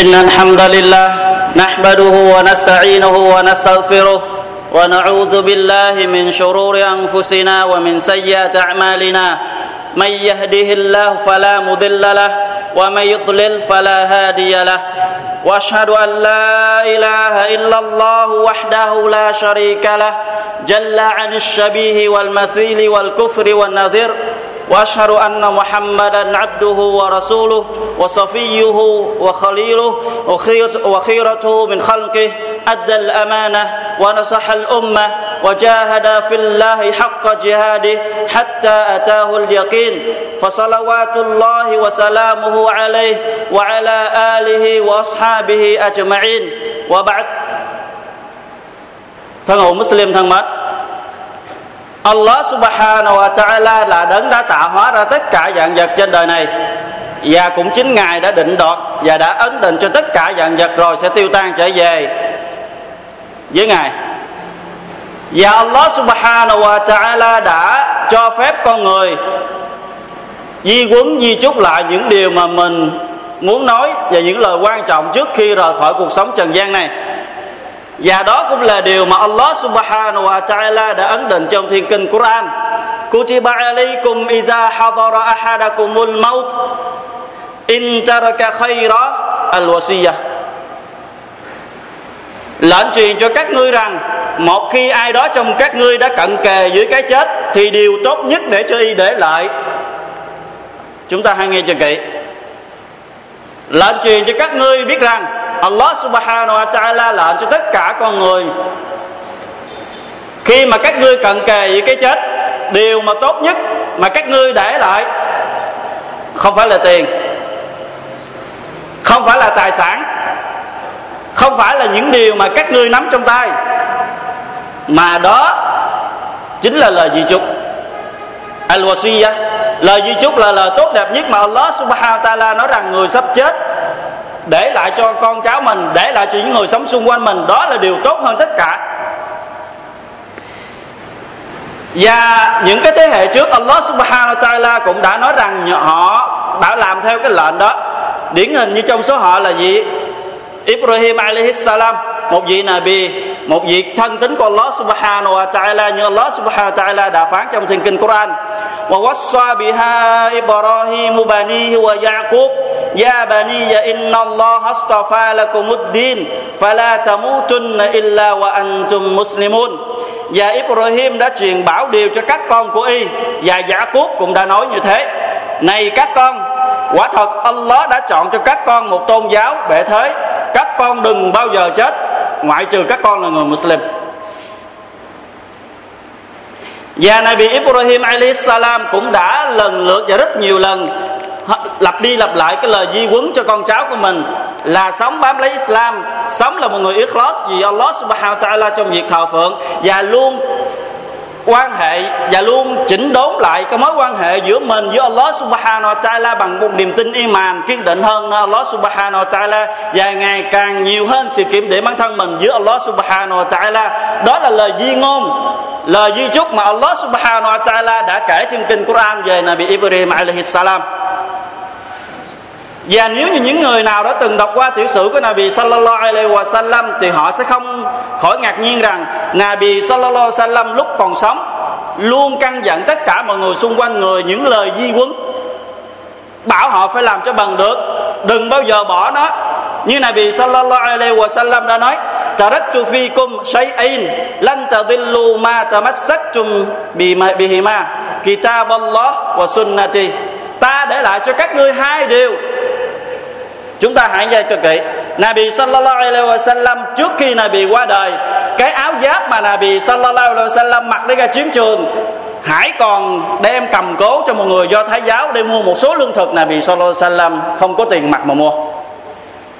إن الحمد لله نحمده ونستعينه ونستغفره ونعوذ بالله من شرور أنفسنا ومن سيئات أعمالنا. من يهده الله فلا مضل له ومن يضلل فلا هادي له. وأشهد أن لا إله إلا الله وحده لا شريك له. جل عن الشبيه والمثيل والكفر والنذير وأشهد أن محمدا عبده ورسوله وصفيه وخليله وخيرته من خلقه أدى الأمانة ونصح الأمة وجاهد في الله حق جهاده حتى أتاه اليقين. فصلوات الله وسلامه عليه وعلى آله وأصحابه أجمعين. وبعد. thân hữu Muslim thân mến Allah subhanahu wa ta'ala là đấng đã tạo hóa ra tất cả dạng vật trên đời này. Và cũng chính ngài đã định đoạt và đã ấn định cho tất cả dạng vật rồi sẽ tiêu tan trở về với ngài. Và Allah subhanahu wa ta'ala đã cho phép con người di quấn, di chúc lại những điều mà mình muốn nói và những lời quan trọng trước khi rời khỏi cuộc sống trần gian này và đó cũng là điều mà Allah subhanahu wa ta'ala đã ấn định trong thiên kinh Quran. Kutiba alaykum idha hadara ahadakumul maut. In taraka khayra al wasiyah lệnh truyền cho các ngươi rằng, một khi ai đó trong các ngươi đã cận kề dưới cái chết, thì điều tốt nhất để cho y để lại. Chúng ta hãy nghe cho kỹ. Lệnh truyền cho các ngươi biết rằng Allah subhanahu wa ta'ala làm cho tất cả con người. Khi mà các ngươi cận kề với cái chết, điều mà tốt nhất mà các ngươi để lại không phải là tiền, không phải là tài sản, không phải là những điều mà các ngươi nắm trong tay, mà đó chính là lời di chúc. Al wasiyah lời di chúc là lời tốt đẹp nhất mà Allah subhanahu wa ta'ala nói rằng người sắp chết để lại cho con cháu mình, để lại cho những người sống xung quanh mình. Đó là điều tốt hơn tất cả. Và những cái thế hệ trước, Allah subhanahu wa ta'ala cũng đã nói rằng họ đã làm theo cái lệnh đó. Điển hình như trong số họ là gì? Ibrahim alaihi salam, một vị Nabi, một vị thân tín của Allah subhanahu wa ta'ala. Như Allah subhanahu wa ta'ala đã phán trong thiền kinh Quran ووصى بها إبراهيم بنيه ويعقوب يا بني إن الله اصطفى لكم الدين فلا تموتن إلا وأنتم مسلمون và Ibrahim đã truyền bảo điều cho các con của y và Yaqub cũng đã nói như thế này các con quả thật Allah đã chọn cho các con một tôn giáo bệ thế các con đừng bao giờ chết ngoại trừ các con là người Muslim và Nabi Ibrahim salam cũng đã lần lượt và rất nhiều lần lặp đi lặp lại cái lời di quấn cho con cháu của mình là sống bám lấy Islam, sống là một người ikhlas vì Allah subhanahu wa ta'ala trong việc thờ phượng và luôn quan hệ và luôn chỉnh đốn lại cái mối quan hệ giữa mình với Allah subhanahu wa ta'ala bằng một niềm tin iman kiên định hơn Allah subhanahu wa ta'ala và ngày càng nhiều hơn sự kiểm điểm bản thân mình với Allah subhanahu wa ta'ala. Đó là lời di ngôn, lời di chúc mà Allah subhanahu wa ta'ala đã kể trên kinh Quran về Nabi Ibrahim alaihi salam và nếu như những người nào đã từng đọc qua tiểu sử của Nabi sallallahu alaihi Wasallam thì họ sẽ không khỏi ngạc nhiên rằng Nabi sallallahu alaihi Wasallam lúc còn sống luôn căn dặn tất cả mọi người xung quanh người những lời di quấn bảo họ phải làm cho bằng được, đừng bao giờ bỏ nó. Như Nabi sallallahu alaihi wa sallam đã nói taraktu fikum shay'in, lan tadillu ma tamassaktum bihima kitab Allah wa sunnati. Ta để lại cho các ngươi hai điều chúng ta hãy nghe cho kỹ. Nabi sallallahu alaihi wa sallam trước khi Nabi qua đời, cái áo giáp mà Nabi sallallahu alaihi wa sallam mặc để ra chiến trường, hãy còn đem cầm cố cho một người do thái giáo để mua một số lương thực, Nabi sallallahu alaihi wa sallam không có tiền mặt mà mua.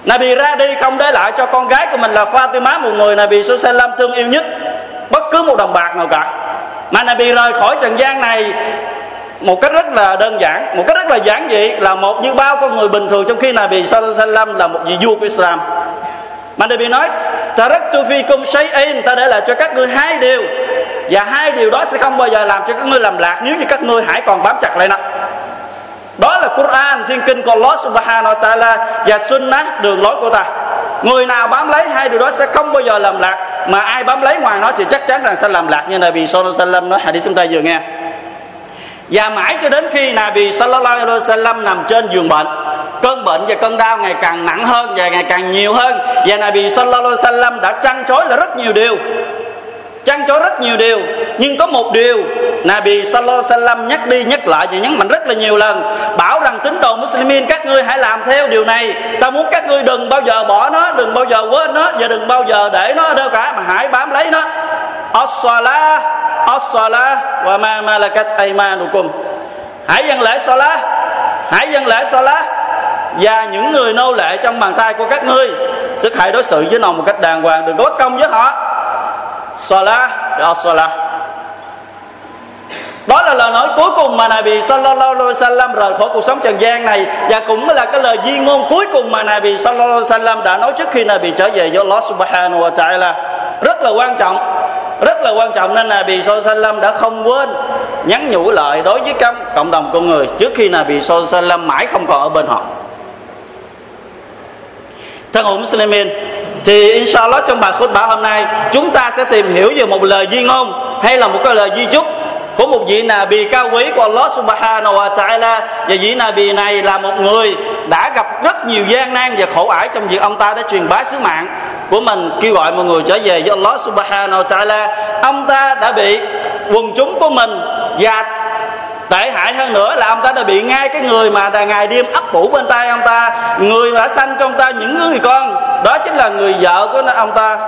Nabi ra đi không để lại cho con gái của mình là Fatima, một người Nabi sallallahu alaihi wa sallam thương yêu nhất, bất cứ một đồng bạc nào cả. Mà Nabi rời khỏi trần gian này một cách rất là đơn giản. Một cách rất là giản dị là một như bao con người bình thường trong khi Nabi sallallahu là một vị vua của Islam. Mà Nabi nói taraktu fikum shay'in ta để lại cho các ngươi hai điều. Và hai điều đó sẽ không bao giờ làm cho các ngươi làm lạc nếu như các ngươi hãy còn bám chặt lại nó. Đó là Quran, thiên kinh của Allah subhanahu wa ta'ala và sunnah, đường lối của ta. Người nào bám lấy hai điều đó sẽ không bao giờ làm lạc. Mà ai bám lấy ngoài nó thì chắc chắn rằng sẽ làm lạc như Nabi sallallahu alaihi wasallam nói, hadith chúng ta vừa nghe và mãi cho đến khi Nabi sallallahu alaihi wasallam nằm trên giường bệnh, cơn bệnh và cơn đau ngày càng nặng hơn và ngày càng nhiều hơn. Và Nabi sallallahu alaihi wasallam đã chăn chối là rất nhiều điều chăn chối rất nhiều điều, nhưng có một điều Nabi sallallahu alaihi wasallam nhắc đi nhắc lại và nhấn mạnh rất là nhiều lần. Bảo rằng tín đồ Muslimin, các ngươi hãy làm theo điều này. Ta muốn các ngươi đừng bao giờ bỏ nó, đừng bao giờ quên nó và đừng bao giờ để nó ở đâu cả, mà hãy bám lấy nó. As-salah as-salah, wa ma malakat aymanukum. Hãy dâng lễ salah, hãy dâng lễ salah và những người nô lệ trong bàn tay của các ngươi. Tức hãy đối xử với nó một cách đàng hoàng, đừng có bất công với họ salah as-salah đó là lời nói cuối cùng mà Nabi Sallallahu Alaihi Wasallam rời khỏi cuộc sống trần gian này, và cũng là cái lời di ngôn cuối cùng mà Nabi Sallallahu Alaihi Wasallam đã nói trước khi Nabi trở về với Allah Subhanahu wa Taala. Rất là quan trọng, rất là quan trọng nên Nabi Sallallahu Alaihi Wasallam đã không quên nhắn nhủ lại đối với các cộng đồng con người trước khi Nabi Sallallahu Alaihi Wasallam mãi không còn ở bên họ. Thân hữu Muslimin thì inshallah trong bài khutbah hôm nay, chúng ta sẽ tìm hiểu về một lời di ngôn hay là một cái lời di chúc của một vị Nabi cao quý của Allah Subhanahu wa Ta'ala. Và vị Nabi này là một người đã gặp rất nhiều gian nan và khổ ải trong việc ông ta đã truyền bá sứ mạng của mình, kêu gọi mọi người trở về với Allah Subhanahu wa Ta'ala. Ông ta đã bị quần chúng của mình và tệ hại hơn nữa là ông ta đã bị ngay cái người mà đã ngày đêm ấp ủ bên tay ông ta. Người đã sanh trong ta những người con. Đó chính là người vợ của ông ta.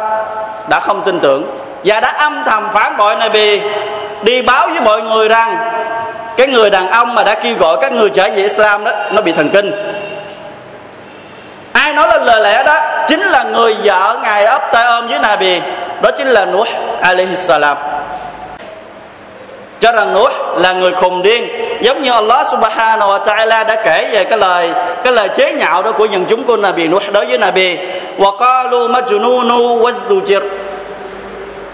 Đã không tin tưởng. Và đã âm thầm phản bội này vì đi báo với mọi người rằng cái người đàn ông mà đã kêu gọi các người trở về Islam đó, nó bị thần kinh. Ai nói lên lời lẽ đó? Chính là người vợ ngài ấp tay ôm với Nabi. Đó chính là Nuh alaihi salam cho rằng Nuh là người khùng điên. Giống như Allah subhanahu wa ta'ala đã kể về cái lời cái lời chế nhạo đó của dân chúng của Nabi Nuh đối với Nabi. Wa qalu majnunu wazdujir.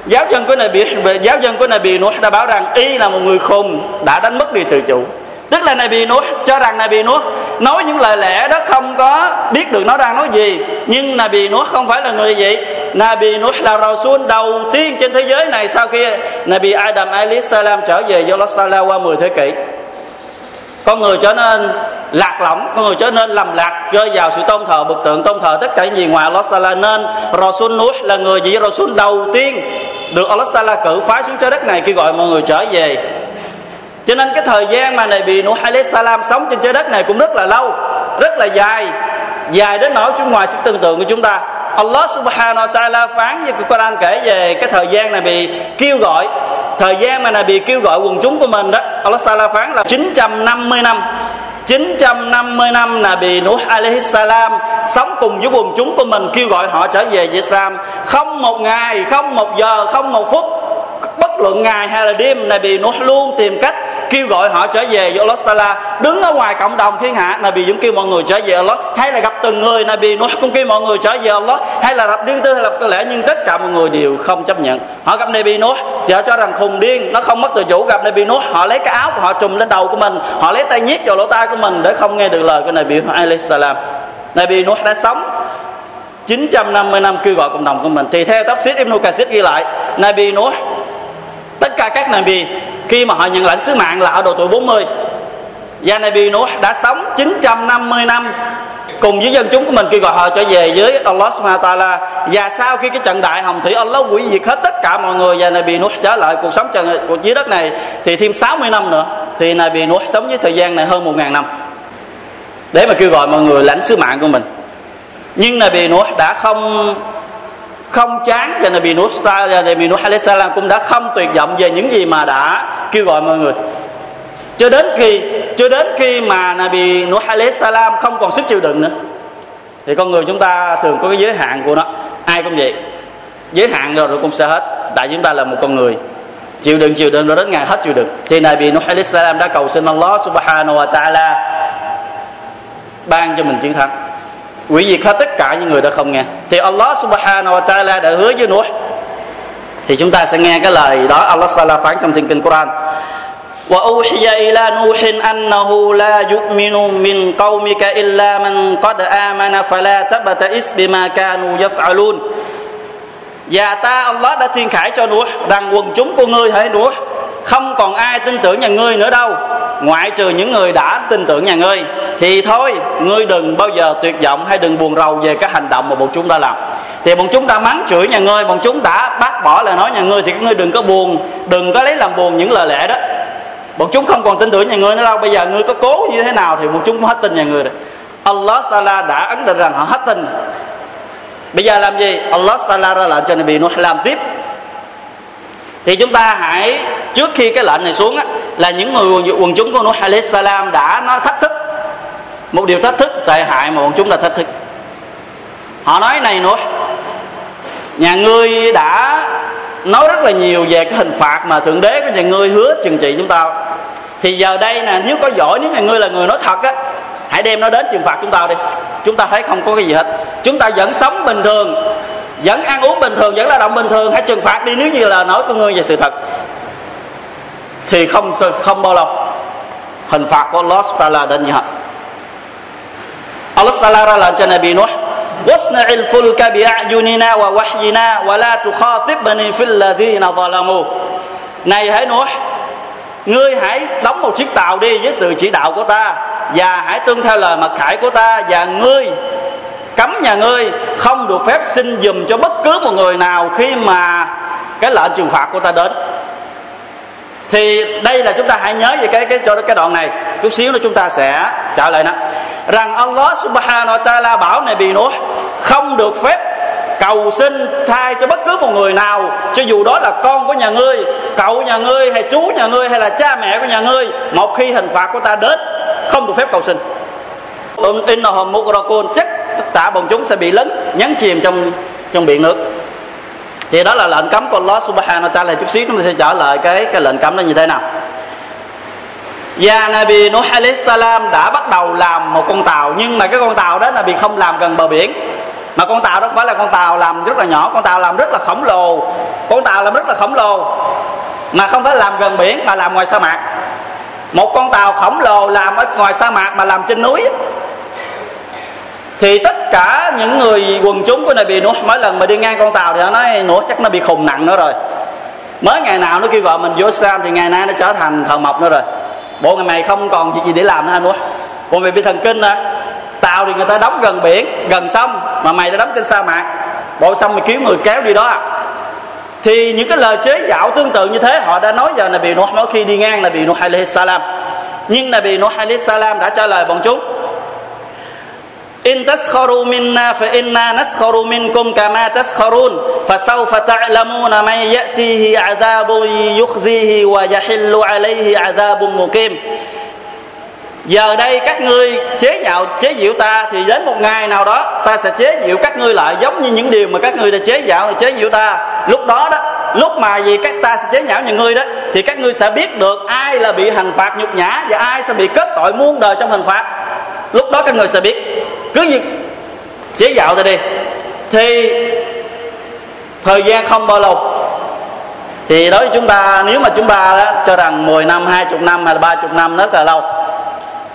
Giáo dân của Nabi, giáo dân của Nabi Nuh đã bảo rằng y là một người khùng, đã đánh mất đi tự chủ. Tức là Nabi Nuh, cho rằng Nabi Nuh nói những lời lẽ đó không có biết được nó đang nói gì. Nhưng Nabi Nuh không phải là người vậy Nabi Nuh là Rasul đầu tiên trên thế giới này sau khi Nabi Adam alayhi salam trở về với qua 10 thế kỷ. Con người trở nên lạc lõng con người trở nên lầm lạc, rơi vào sự tôn thờ, bực tượng tôn thờ tất cả những gì ngoài Allah Sala nên Rasul Nuh là người gì Rasul đầu tiên được Allah Sala cử phái xuống trái đất này, kêu gọi mọi người trở về cho nên cái thời gian mà này bị Nuh alayhi salam sống trên trái đất này cũng rất là lâu, rất là dài. Dài đến nỗi chúng ngoài sức tưởng tượng của chúng ta. Allah subhanahu wa ta'ala phán như Quran kể về cái thời gian này bị kêu gọi, thời gian mà này bị kêu gọi quần chúng của mình đó. Allah Taala phán là 950 năm 950 năm. Là bị Nuh alayhi salam sống cùng với quần chúng của mình kêu gọi họ trở về với Islam. Không một ngày, không một giờ, không một phút, bất luận ngày hay là đêm, Nabi Nuh luôn tìm cách kêu gọi họ trở về với Allah Taala. Đứng ở ngoài cộng đồng thiên hạ, Nabi cũng kêu mọi người trở về Allah. Hay là gặp từng người, Nabi Nuh cũng kêu mọi người trở về Allah. Hay là lập điên tư, hay lập có lẽ nhưng tất cả mọi người đều không chấp nhận. Họ gặp Nabi Nuh thì họ cho rằng khùng điên, nó không mất tự chủ. Gặp Nabi Nuh, họ lấy cái áo của họ trùm lên đầu của mình. Họ lấy tay nhét vào lỗ tai của mình để không nghe được lời của Nabi Alayhi Salam Nabi Nuh đã sống 950 năm kêu gọi cộng đồng của mình. Thì theo tafsir Ibn Kathir ghi lại, Nabi Nuh, tất cả các Nabi khi mà họ nhận lãnh sứ mạng là ở độ tuổi 40 và Nabi Nuh đã sống 950 năm cùng với dân chúng của mình kêu gọi họ trở về với Allah Subhanahu wa Taala. Và sau khi cái trận đại hồng thủy, Allah quỷ diệt hết tất cả mọi người và Nabi Nuh trở lại cuộc sống trần cuộc dưới đất này, thì thêm 60 năm nữa, thì Nabi Nuh sống với thời gian này hơn 1.000 năm. Để mà kêu gọi mọi người lãnh sứ mạng của mình. Nhưng Nabi Nuh đã không không chán và Nabi Nuh Nabi Nuh alayhi salam cũng đã không tuyệt vọng về những gì mà đã kêu gọi mọi người. Cho đến khi, cho đến khi mà Nabi Nuh alayhi salam không còn sức chịu đựng nữa, thì con người chúng ta thường có cái giới hạn của nó. Ai cũng vậy. Giới hạn rồi rồi cũng sẽ hết. Tại chúng ta là một con người. Chịu đựng chịu đựng rồi đến ngày hết chịu đựng. Thì Nabi Nuh alayhi salam đã cầu xin Allah subhanahu wa ta'ala ban cho mình chiến thắng. hủy diệt hết tất cả những người đã không nghe thì Allah subhanahu wa ta'ala đã hứa với Nuh thì chúng ta sẽ nghe cái lời đó Allah Sala phán trong thiên kinh Quran وأوحي إلى نوح أنه لا يؤمن من قومك إلا من قد آمن فلا تبتئس بما كانوا يفعلون Và ta Allah đã thiên khải cho Nuh rằng quần chúng của ngươi hãy Nuh không còn ai tin tưởng nhà ngươi nữa đâu ngoại trừ những người đã tin tưởng nhà ngươi thì thôi ngươi đừng bao giờ tuyệt vọng hay đừng buồn rầu về các hành động mà bọn chúng đã làm. Thì bọn chúng đã mắng chửi nhà ngươi bọn chúng đã bác bỏ lời nói nhà ngươi thì các ngươi đừng có buồn đừng có lấy làm buồn những lời lẽ đó. Bọn chúng không còn tin tưởng nhà ngươi nữa đâu bây giờ ngươi có cố như thế nào thì bọn chúng cũng hết tin nhà ngươi rồi. Allah Taala đã ấn định rằng họ hết tin. Bây giờ làm gì? Allah Taala ra lệnh cho Nabi Nuh làm tiếp. Thì chúng ta hãy trước khi cái lệnh này xuống á, là những người quần chúng của Nuh alayhi salam đã nói thách thức. Một điều thách thức, tệ hại mà quần chúng đã thách thức. Họ nói này, Nuh, nhà ngươi đã nói rất là nhiều về cái hình phạt mà thượng đế của nhà ngươi hứa trừng trị chúng ta thì giờ đây nè, nếu có giỏi, nếu nhà ngươi là người nói thật á, hãy đem nó đến trừng phạt chúng ta đi. Chúng ta thấy không có cái gì hết. Chúng ta vẫn sống bình thường, vẫn ăn uống bình thường, vẫn lao động bình thường, hãy trừng phạt đi. Nếu như là nói của ngươi về sự thật thì không không bao lâu hình phạt của Allah Taala đến như hết Allah Taala ra lệnh cho Nabi Nuh واصنع الفلك بأعيننا ووحينا ولا تخاطبني في الذين ظلموا này hãy Nuh ngươi hãy đóng một chiếc tàu đi với sự chỉ đạo của ta và hãy tuân theo lời mặc khải của ta và ngươi cấm nhà ngươi không được phép xin dùm cho bất cứ một người nào khi mà cái lệnh trừng phạt của ta đến thì đây là chúng ta hãy nhớ về cái cái cho cái đoạn này. Chút xíu nữa chúng ta sẽ trả lời nó. Rằng Allah subhanahu wa ta'ala bảo này bị Nuh, không được phép cầu xin thay cho bất cứ một người nào, cho dù đó là con của nhà ngươi, cậu nhà ngươi, hay chú nhà ngươi, hay là cha mẹ của nhà ngươi, một khi hình phạt của ta đến, không được phép cầu xin. In chắc tất cả bọn chúng sẽ bị lấn, nhấn chìm trong trong biển nước thì đó là lệnh cấm của Allah subhanahu wa ta'ala. Chút xíu chúng ta sẽ trả lời cái cái lệnh cấm nó như thế nào. Và Nabi Nuh alayhi salam đã bắt đầu làm một con tàu. Nhưng mà cái con tàu đó là bị không làm gần bờ biển. Mà con tàu đó phải là con tàu làm rất là nhỏ. Con tàu làm rất là khổng lồ. Con tàu làm rất là khổng lồ. Mà không phải làm gần biển mà làm ngoài sa mạc. Một con tàu khổng lồ làm ở ngoài sa mạc mà làm trên núi thì tất cả những người quần chúng của Nabi Nuh, mỗi lần mà đi ngang con tàu thì họ nói, Nuh, chắc nó bị khùng nặng nữa rồi. Mới ngày nào nó kêu gọi mình vô Islam thì ngày nay nó trở thành thờ mộc nữa rồi. Bộ ngày mày không còn việc gì để làm nữa anh Nuh? Bộ mày bị thần kinh nè tàu thì người ta đóng gần biển, gần sông, mà mày đã đóng trên sa mạc. Bộ xong mày kiếm người kéo đi đó. À thì những cái lời chế giảo tương tự như thế, họ đã nói giờ Nabi Nuh, mỗi khi đi ngang Nabi Nuh alayhi salam. Nhưng Nabi Nuh alayhi salam đã trả lời bọn chúng in taskharu minna fa inna naskharu minkum kama taskharun fa sawfa ta'lamuna man ya'tihi 'adhabun yukhzihi wa yahillu 'alayhi 'adhabun muqim. Giờ đây các ngươi chế nhạo, chế giễu ta thì đến một ngày nào đó ta sẽ chế giễu các ngươi lại giống như những điều mà các ngươi đã chế nhạo chế giễu ta. Lúc đó đó, lúc mà gì các ta sẽ chế nhạo những ngươi đó, thì các ngươi sẽ biết được ai là bị hành phạt nhục nhã và ai sẽ bị kết tội muôn đời trong hình phạt. Lúc đó các ngươi sẽ biết cứ như chế dạo ta đi. Thì thời gian không bao lâu. Thì đối với chúng ta nếu mà chúng ta đó, cho rằng 10 năm 20 năm hay là 30 năm rất là lâu.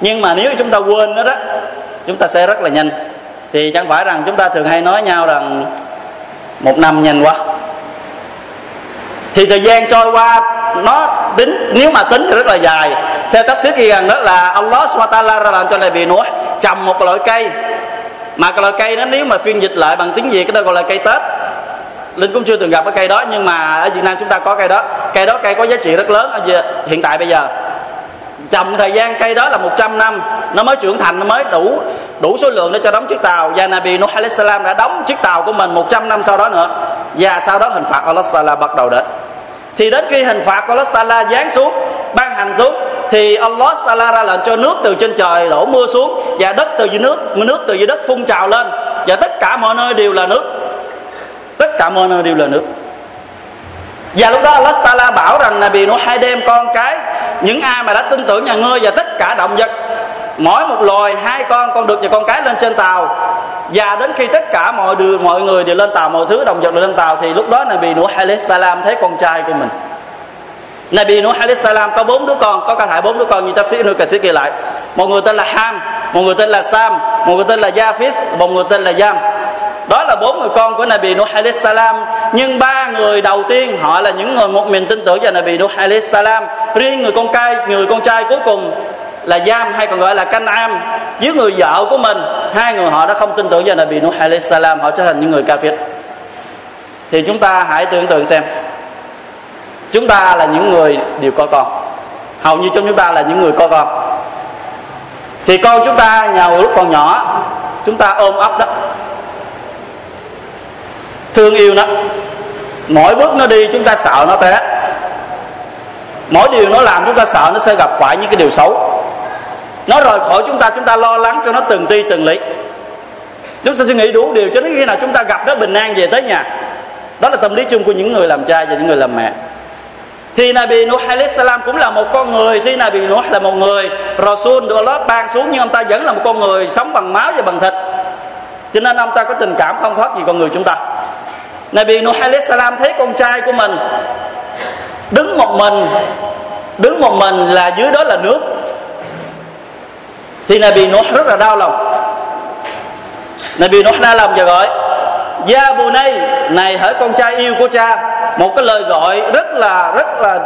Nhưng mà nếu chúng ta quên nó đó chúng ta sẽ rất là nhanh. Thì chẳng phải rằng chúng ta thường hay nói nhau rằng một năm nhanh quá thì thời gian trôi qua, nó tính, nếu mà tính thì rất là dài. Theo tafsir ghi rằng đó là Allah SWT ra làm cho này bị nuốt trồng một loại cây. Mà cái loại cây đó nếu mà phiên dịch lại bằng tiếng việt, cái đó gọi là cây tết. Linh cũng chưa từng gặp cái cây đó, nhưng mà ở việt nam chúng ta có cây đó. Cây đó cây có giá trị rất lớn ở hiện tại bây giờ trồng thời gian cây đó là 100 năm. Nó mới trưởng thành, nó mới đủ đủ số lượng để cho đóng chiếc tàu. Và Nabi Nuh alayhi salam đã đóng chiếc tàu của mình 100 năm sau đó nữa. Và sau đó hình phạt Allah Taala bắt đầu đến. Thì đến khi hình phạt của Allah Taala giáng xuống, ban hành xuống, thì Allah Taala ra lệnh cho nước từ trên trời đổ mưa xuống và đất từ dưới nước nước từ dưới đất phun trào lên. Và tất cả mọi nơi đều là nước. Tất cả mọi nơi đều là nước và lúc đó Allah Taala bảo rằng là bị nó hai đêm con cái, những ai mà đã tin tưởng nhà ngươi và tất cả động vật, mỗi một loài hai con con được và con cái lên trên tàu. Và đến khi tất cả mọi người mọi người đều lên tàu, mọi thứ động vật đều lên tàu, thì lúc đó là bị Nuh alayhi salam thấy con trai của mình. Nabi Nuh alayhi salam có bốn đứa con, có cả thải bốn đứa con như tafsir Ibn Kathir ghi lại. Một người tên là Ham, một người tên là Sam, một người tên là Japhis một người tên là Yam đó là bốn người con của Nabi Nuh alayhi salam. Nhưng ba người đầu tiên, họ là những người một mình tin tưởng vào Nabi Nuh alayhi salam. Riêng người con trai người con trai cuối cùng là Giam, hay còn gọi là Canh Am với người vợ của mình, hai người họ đã không tin tưởng vào Nabi Nuh alayhi salam. Họ trở thành những người kafir. Thì chúng ta hãy tưởng tượng xem. Chúng ta là những người đều có con. Hầu như trong chúng ta là những người có con. Thì con chúng ta, nhà lúc còn nhỏ, chúng ta ôm ấp đó thương yêu nó. Mỗi bước nó đi, chúng ta sợ nó té. Mỗi điều nó làm, chúng ta sợ nó sẽ gặp phải những cái điều xấu. Nó rời khỏi chúng ta chúng ta lo lắng cho nó từng ti từng lý chúng ta suy nghĩ đủ điều cho đến khi nào chúng ta gặp nó bình an về tới nhà. Đó là tâm lý chung của những người làm cha và những người làm mẹ. Thì Nabi Nuh alayhi salam cũng là một con người. Thì Nabi Nuh là một người. Rasul được Allah ban xuống nhưng ông ta vẫn là một con người sống bằng máu và bằng thịt. Cho nên ông ta có tình cảm không khác gì con người chúng ta. Nabi Nuh alayhi salam thấy con trai của mình đứng một mình, đứng một mình là dưới đó là nước. Thì Nabi Nuh rất là đau lòng. Nabi Nuh đau lòng và gọi Gia bù này Này hỡi con trai yêu của cha. Một cái lời gọi rất là Rất là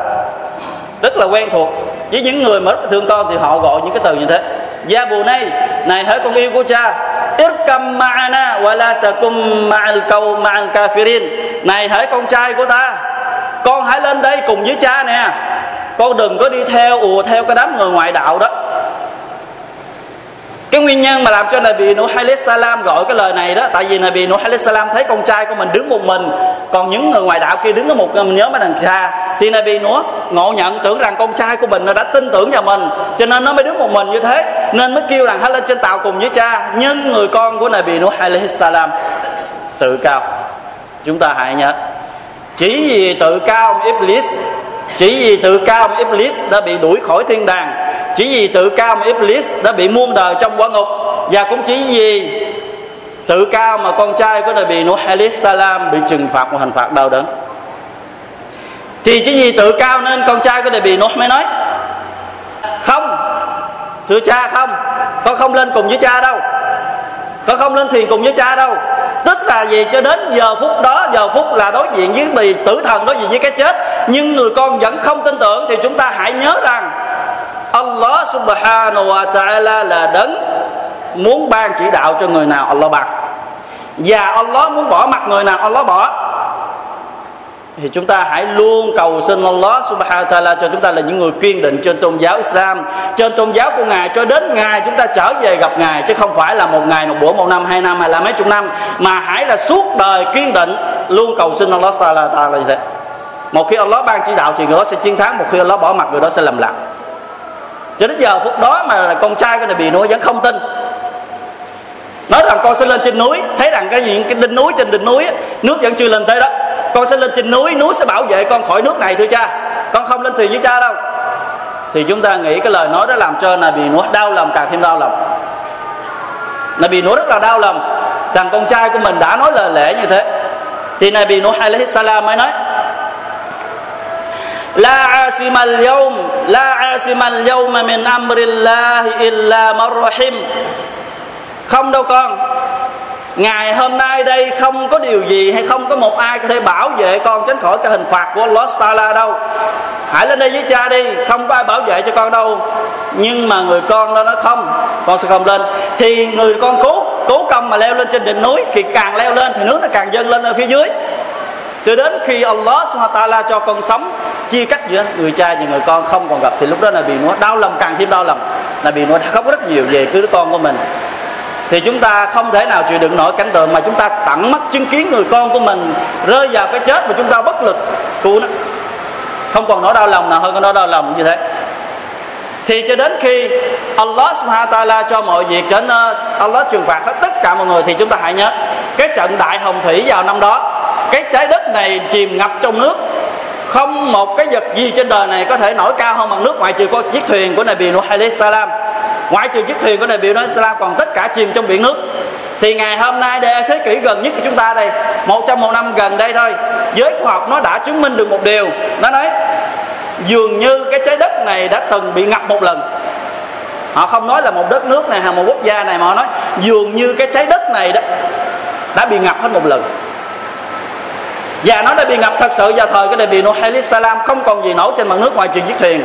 Rất là quen thuộc Với những người mà rất thương con Thì họ gọi những cái từ như thế. Ya bù này Này hỡi con yêu của cha, Irkam ma'ana Wa la takum ma'al cầu ma'al kafirin. Này hỡi con trai của ta, Con hãy lên đây cùng với cha nè. Con đừng có đi theo ùa theo cái đám người ngoại đạo đó cái nguyên nhân mà làm cho Nabi Nuh alayhi salam gọi cái lời này đó, tại vì Nabi Nuh alayhi salam thấy con trai của mình đứng một mình, còn những người ngoài đạo kia đứng ở một nhóm nhớ mấy đằng xa, thì Nabi Nuh ngộ nhận tưởng rằng con trai của mình nó đã tin tưởng vào mình, cho nên nó mới đứng một mình như thế, nên mới kêu rằng hãy lên trên tàu cùng với cha, nhưng người con của Nabi Nuh alayhi salam tự cao. Chúng ta hãy nhớ, chỉ vì tự cao Iblis, chỉ vì tự cao Iblis đã bị đuổi khỏi thiên đàng chỉ vì tự cao mà Iblis đã bị muôn đời trong quả ngục. Và cũng chỉ vì tự cao mà con trai của Nabi Nuh alayhi salam bị trừng phạt một hành phạt đau đớn. Thì chỉ vì tự cao nên con trai của Nabi Nuh mới nói, không, thưa cha không, con không lên cùng với cha đâu. Con không lên thiền cùng với cha đâu. Tức là gì cho đến giờ phút đó, giờ phút là đối diện với bị tử thần, đối diện với cái chết. Nhưng người con vẫn không tin tưởng thì chúng ta hãy nhớ rằng Allah subhanahu wa ta'ala là đấng muốn ban chỉ đạo cho người nào Allah ban. Và Allah muốn bỏ mặt người nào Allah bỏ. Thì chúng ta hãy luôn cầu xin Allah subhanahu wa ta'ala cho chúng ta là những người kiên định trên tôn giáo Islam, trên tôn giáo của Ngài cho đến ngày chúng ta trở về gặp Ngài, chứ không phải là một ngày, một bữa một năm, hai năm hay là mấy chục năm, mà hãy là suốt đời kiên định luôn cầu xin Allah subhanahu wa ta'ala như thế. Một khi Allah ban chỉ đạo thì người đó sẽ chiến thắng, một khi Allah bỏ mặt, người đó sẽ lầm lạc cho đến giờ phút đó mà con trai của bị nuôi vẫn không tin. Nói rằng con sẽ lên trên núi, thấy rằng cái những cái đinh núi trên đỉnh núi nước vẫn chưa lên tới đó. Con sẽ lên trên núi núi sẽ bảo vệ con khỏi nước này thưa cha. Con không lên thuyền với cha đâu. Thì chúng ta nghĩ cái lời nói đó làm cho là bị núi đau lòng, càng thêm đau lòng. Là bị núi rất là đau lòng. Rằng con trai của mình đã nói lời lẽ như thế. Thì này bị núi alaihi salam mới nói, la asima al la عاصم اليوم من أمر الله إلا من رحم không đâu con ngày hôm nay đây không có điều gì hay không có một ai có thể bảo vệ con tránh khỏi cái hình phạt của Allah Taala đâu hãy lên đây với cha đi không có ai bảo vệ cho con đâu nhưng mà người con đó nó không con sẽ không lên thì người con cố cố công mà leo lên trên đỉnh núi thì càng leo lên thì nước nó càng dâng lên ở phía dưới cho đến khi Allah subhanahu wa ta'ala cho con sống chia cắt giữa người cha và người con không còn gặp thì lúc đó là bị nó đau lòng, càng thêm đau lòng là bị nó khóc rất nhiều về cái đứa con của mình. Thì chúng ta không thể nào chịu đựng nổi cảnh tượng mà chúng ta tận mắt chứng kiến người con của mình rơi vào cái chết mà chúng ta bất lực cứu nó. Không còn nỗi đau lòng nào hơn cái nỗi đau lòng như thế. Thì cho đến khi Allah subhanahu wa ta'ala cho mọi việc đến ờ, Allah trừng phạt hết tất cả mọi người thì chúng ta hãy nhớ, cái trận đại hồng thủy vào năm đó, cái trái đất này chìm ngập trong nước không một cái vật gì trên đời này có thể nổi cao hơn bằng nước, ngoại trừ có chiếc thuyền của Nabi Nuh alayhi salam. Ngoại trừ chiếc thuyền của Nabi Nuh salam, còn tất cả chìm trong biển nước. Thì ngày hôm nay đây thế kỷ gần nhất của chúng ta đây, một trong một năm gần đây thôi, giới khoa học nó đã chứng minh được một điều. Nó nói, dường như cái trái đất này đã từng bị ngập một lần. Họ không nói là một đất nước này hay một quốc gia này, mà họ nói dường như cái trái đất này đó đã bị ngập hết một lần và nó đã bị ngập thật sự vào thời cái Nabi Nuh alayhi salam. Không còn gì nổi trên mặt nước ngoài trừ chiếc thuyền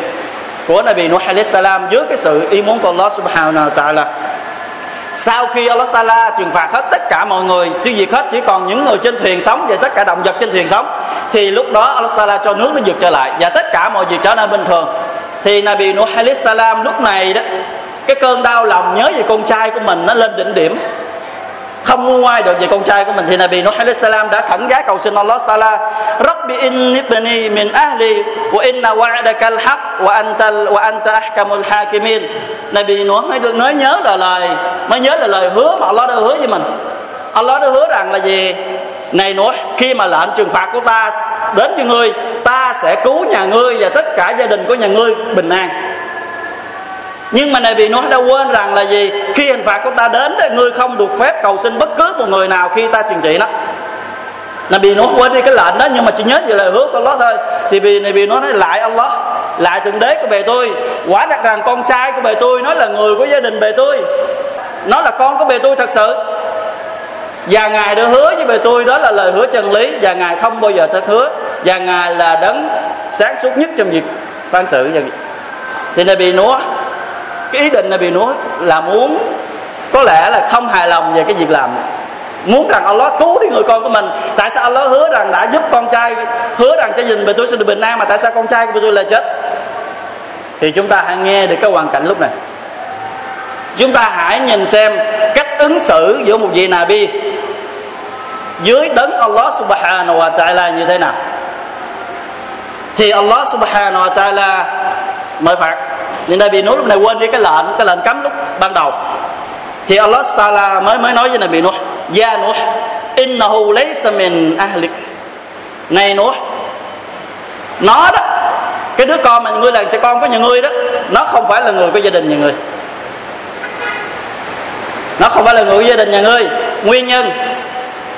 của Nabi Nuh alayhi salam dưới cái sự ý muốn của Allah subhanahu wa ta'ala. Sau khi Allah Taala trừng phạt hết tất cả mọi người, chứ việc hết, chỉ còn những người trên thuyền sống và tất cả động vật trên thuyền sống, thì lúc đó Allah Taala cho nước nó vượt trở lại và tất cả mọi việc trở nên bình thường. Thì Nabi Nuh alayhi salam lúc này đó, cái cơn đau lòng nhớ về con trai của mình nó lên đỉnh điểm không ngu ai được về con trai của mình. Thì Nabi Nuh alayhi salam đã khẩn giá cầu xin Allah Taala, Rabbi inni ibni min ahli wa inna wa'daka al-haq wa anta wa anta ahkamul hakimin. Nabi Nuh mới được nói nhớ là lời, mới nhớ là lời hứa mà Allah đã hứa với mình. Allah đã hứa rằng là gì? Này Nuh, khi mà lệnh trừng phạt của ta đến cho ngươi, ta sẽ cứu nhà ngươi và tất cả gia đình của nhà ngươi bình an nhưng mà này bị nói đã quên rằng là gì? Khi hình phạt của ta đến thì ngươi không được phép cầu xin bất cứ một người nào khi ta trừng trị nó. Này bị nói quên đi cái lệnh đó, nhưng mà chỉ nhớ về lời hứa của Allah thôi. Thì vì này bị nói nói lại Allah, lại thượng đế của bề tôi. Quả thật rằng con trai của bề tôi nó là người của gia đình bề tôi. Nó là con của bề tôi thật sự. Và ngài đã hứa với bề tôi, đó là lời hứa chân lý, và ngài không bao giờ thất hứa, và ngài là đấng sáng suốt nhất trong việc ban sự thì này bị nói cái ý định là bị nói là muốn, có lẽ là không hài lòng về cái việc làm. Muốn rằng Allah cứu đi người con của mình. Tại sao Allah hứa rằng đã giúp con trai, hứa rằng cho nhìn về tôi sẽ được bình an, mà tại sao con trai của tôi lại chết? Thì chúng ta hãy nghe được cái hoàn cảnh lúc này. Chúng ta hãy nhìn xem cách ứng xử giữa một vị Nabi dưới đấng Allah subhanahu wa ta'ala như thế nào. Thì Allah subhanahu wa ta'ala mới phạt nhưng Nabi Nuh lúc này quên đi cái lệnh cái lệnh cấm lúc ban đầu. Thì Allah Taala mới mới nói với Nabi Nuh, Ya Nuh, innahu laysa min ahlik. Này Nuh, nó đó, cái đứa con mà ngươi là cho con có nhà ngươi đó, nó không phải là người của gia đình nhà ngươi nó không phải là người của gia đình nhà ngươi nguyên nhân,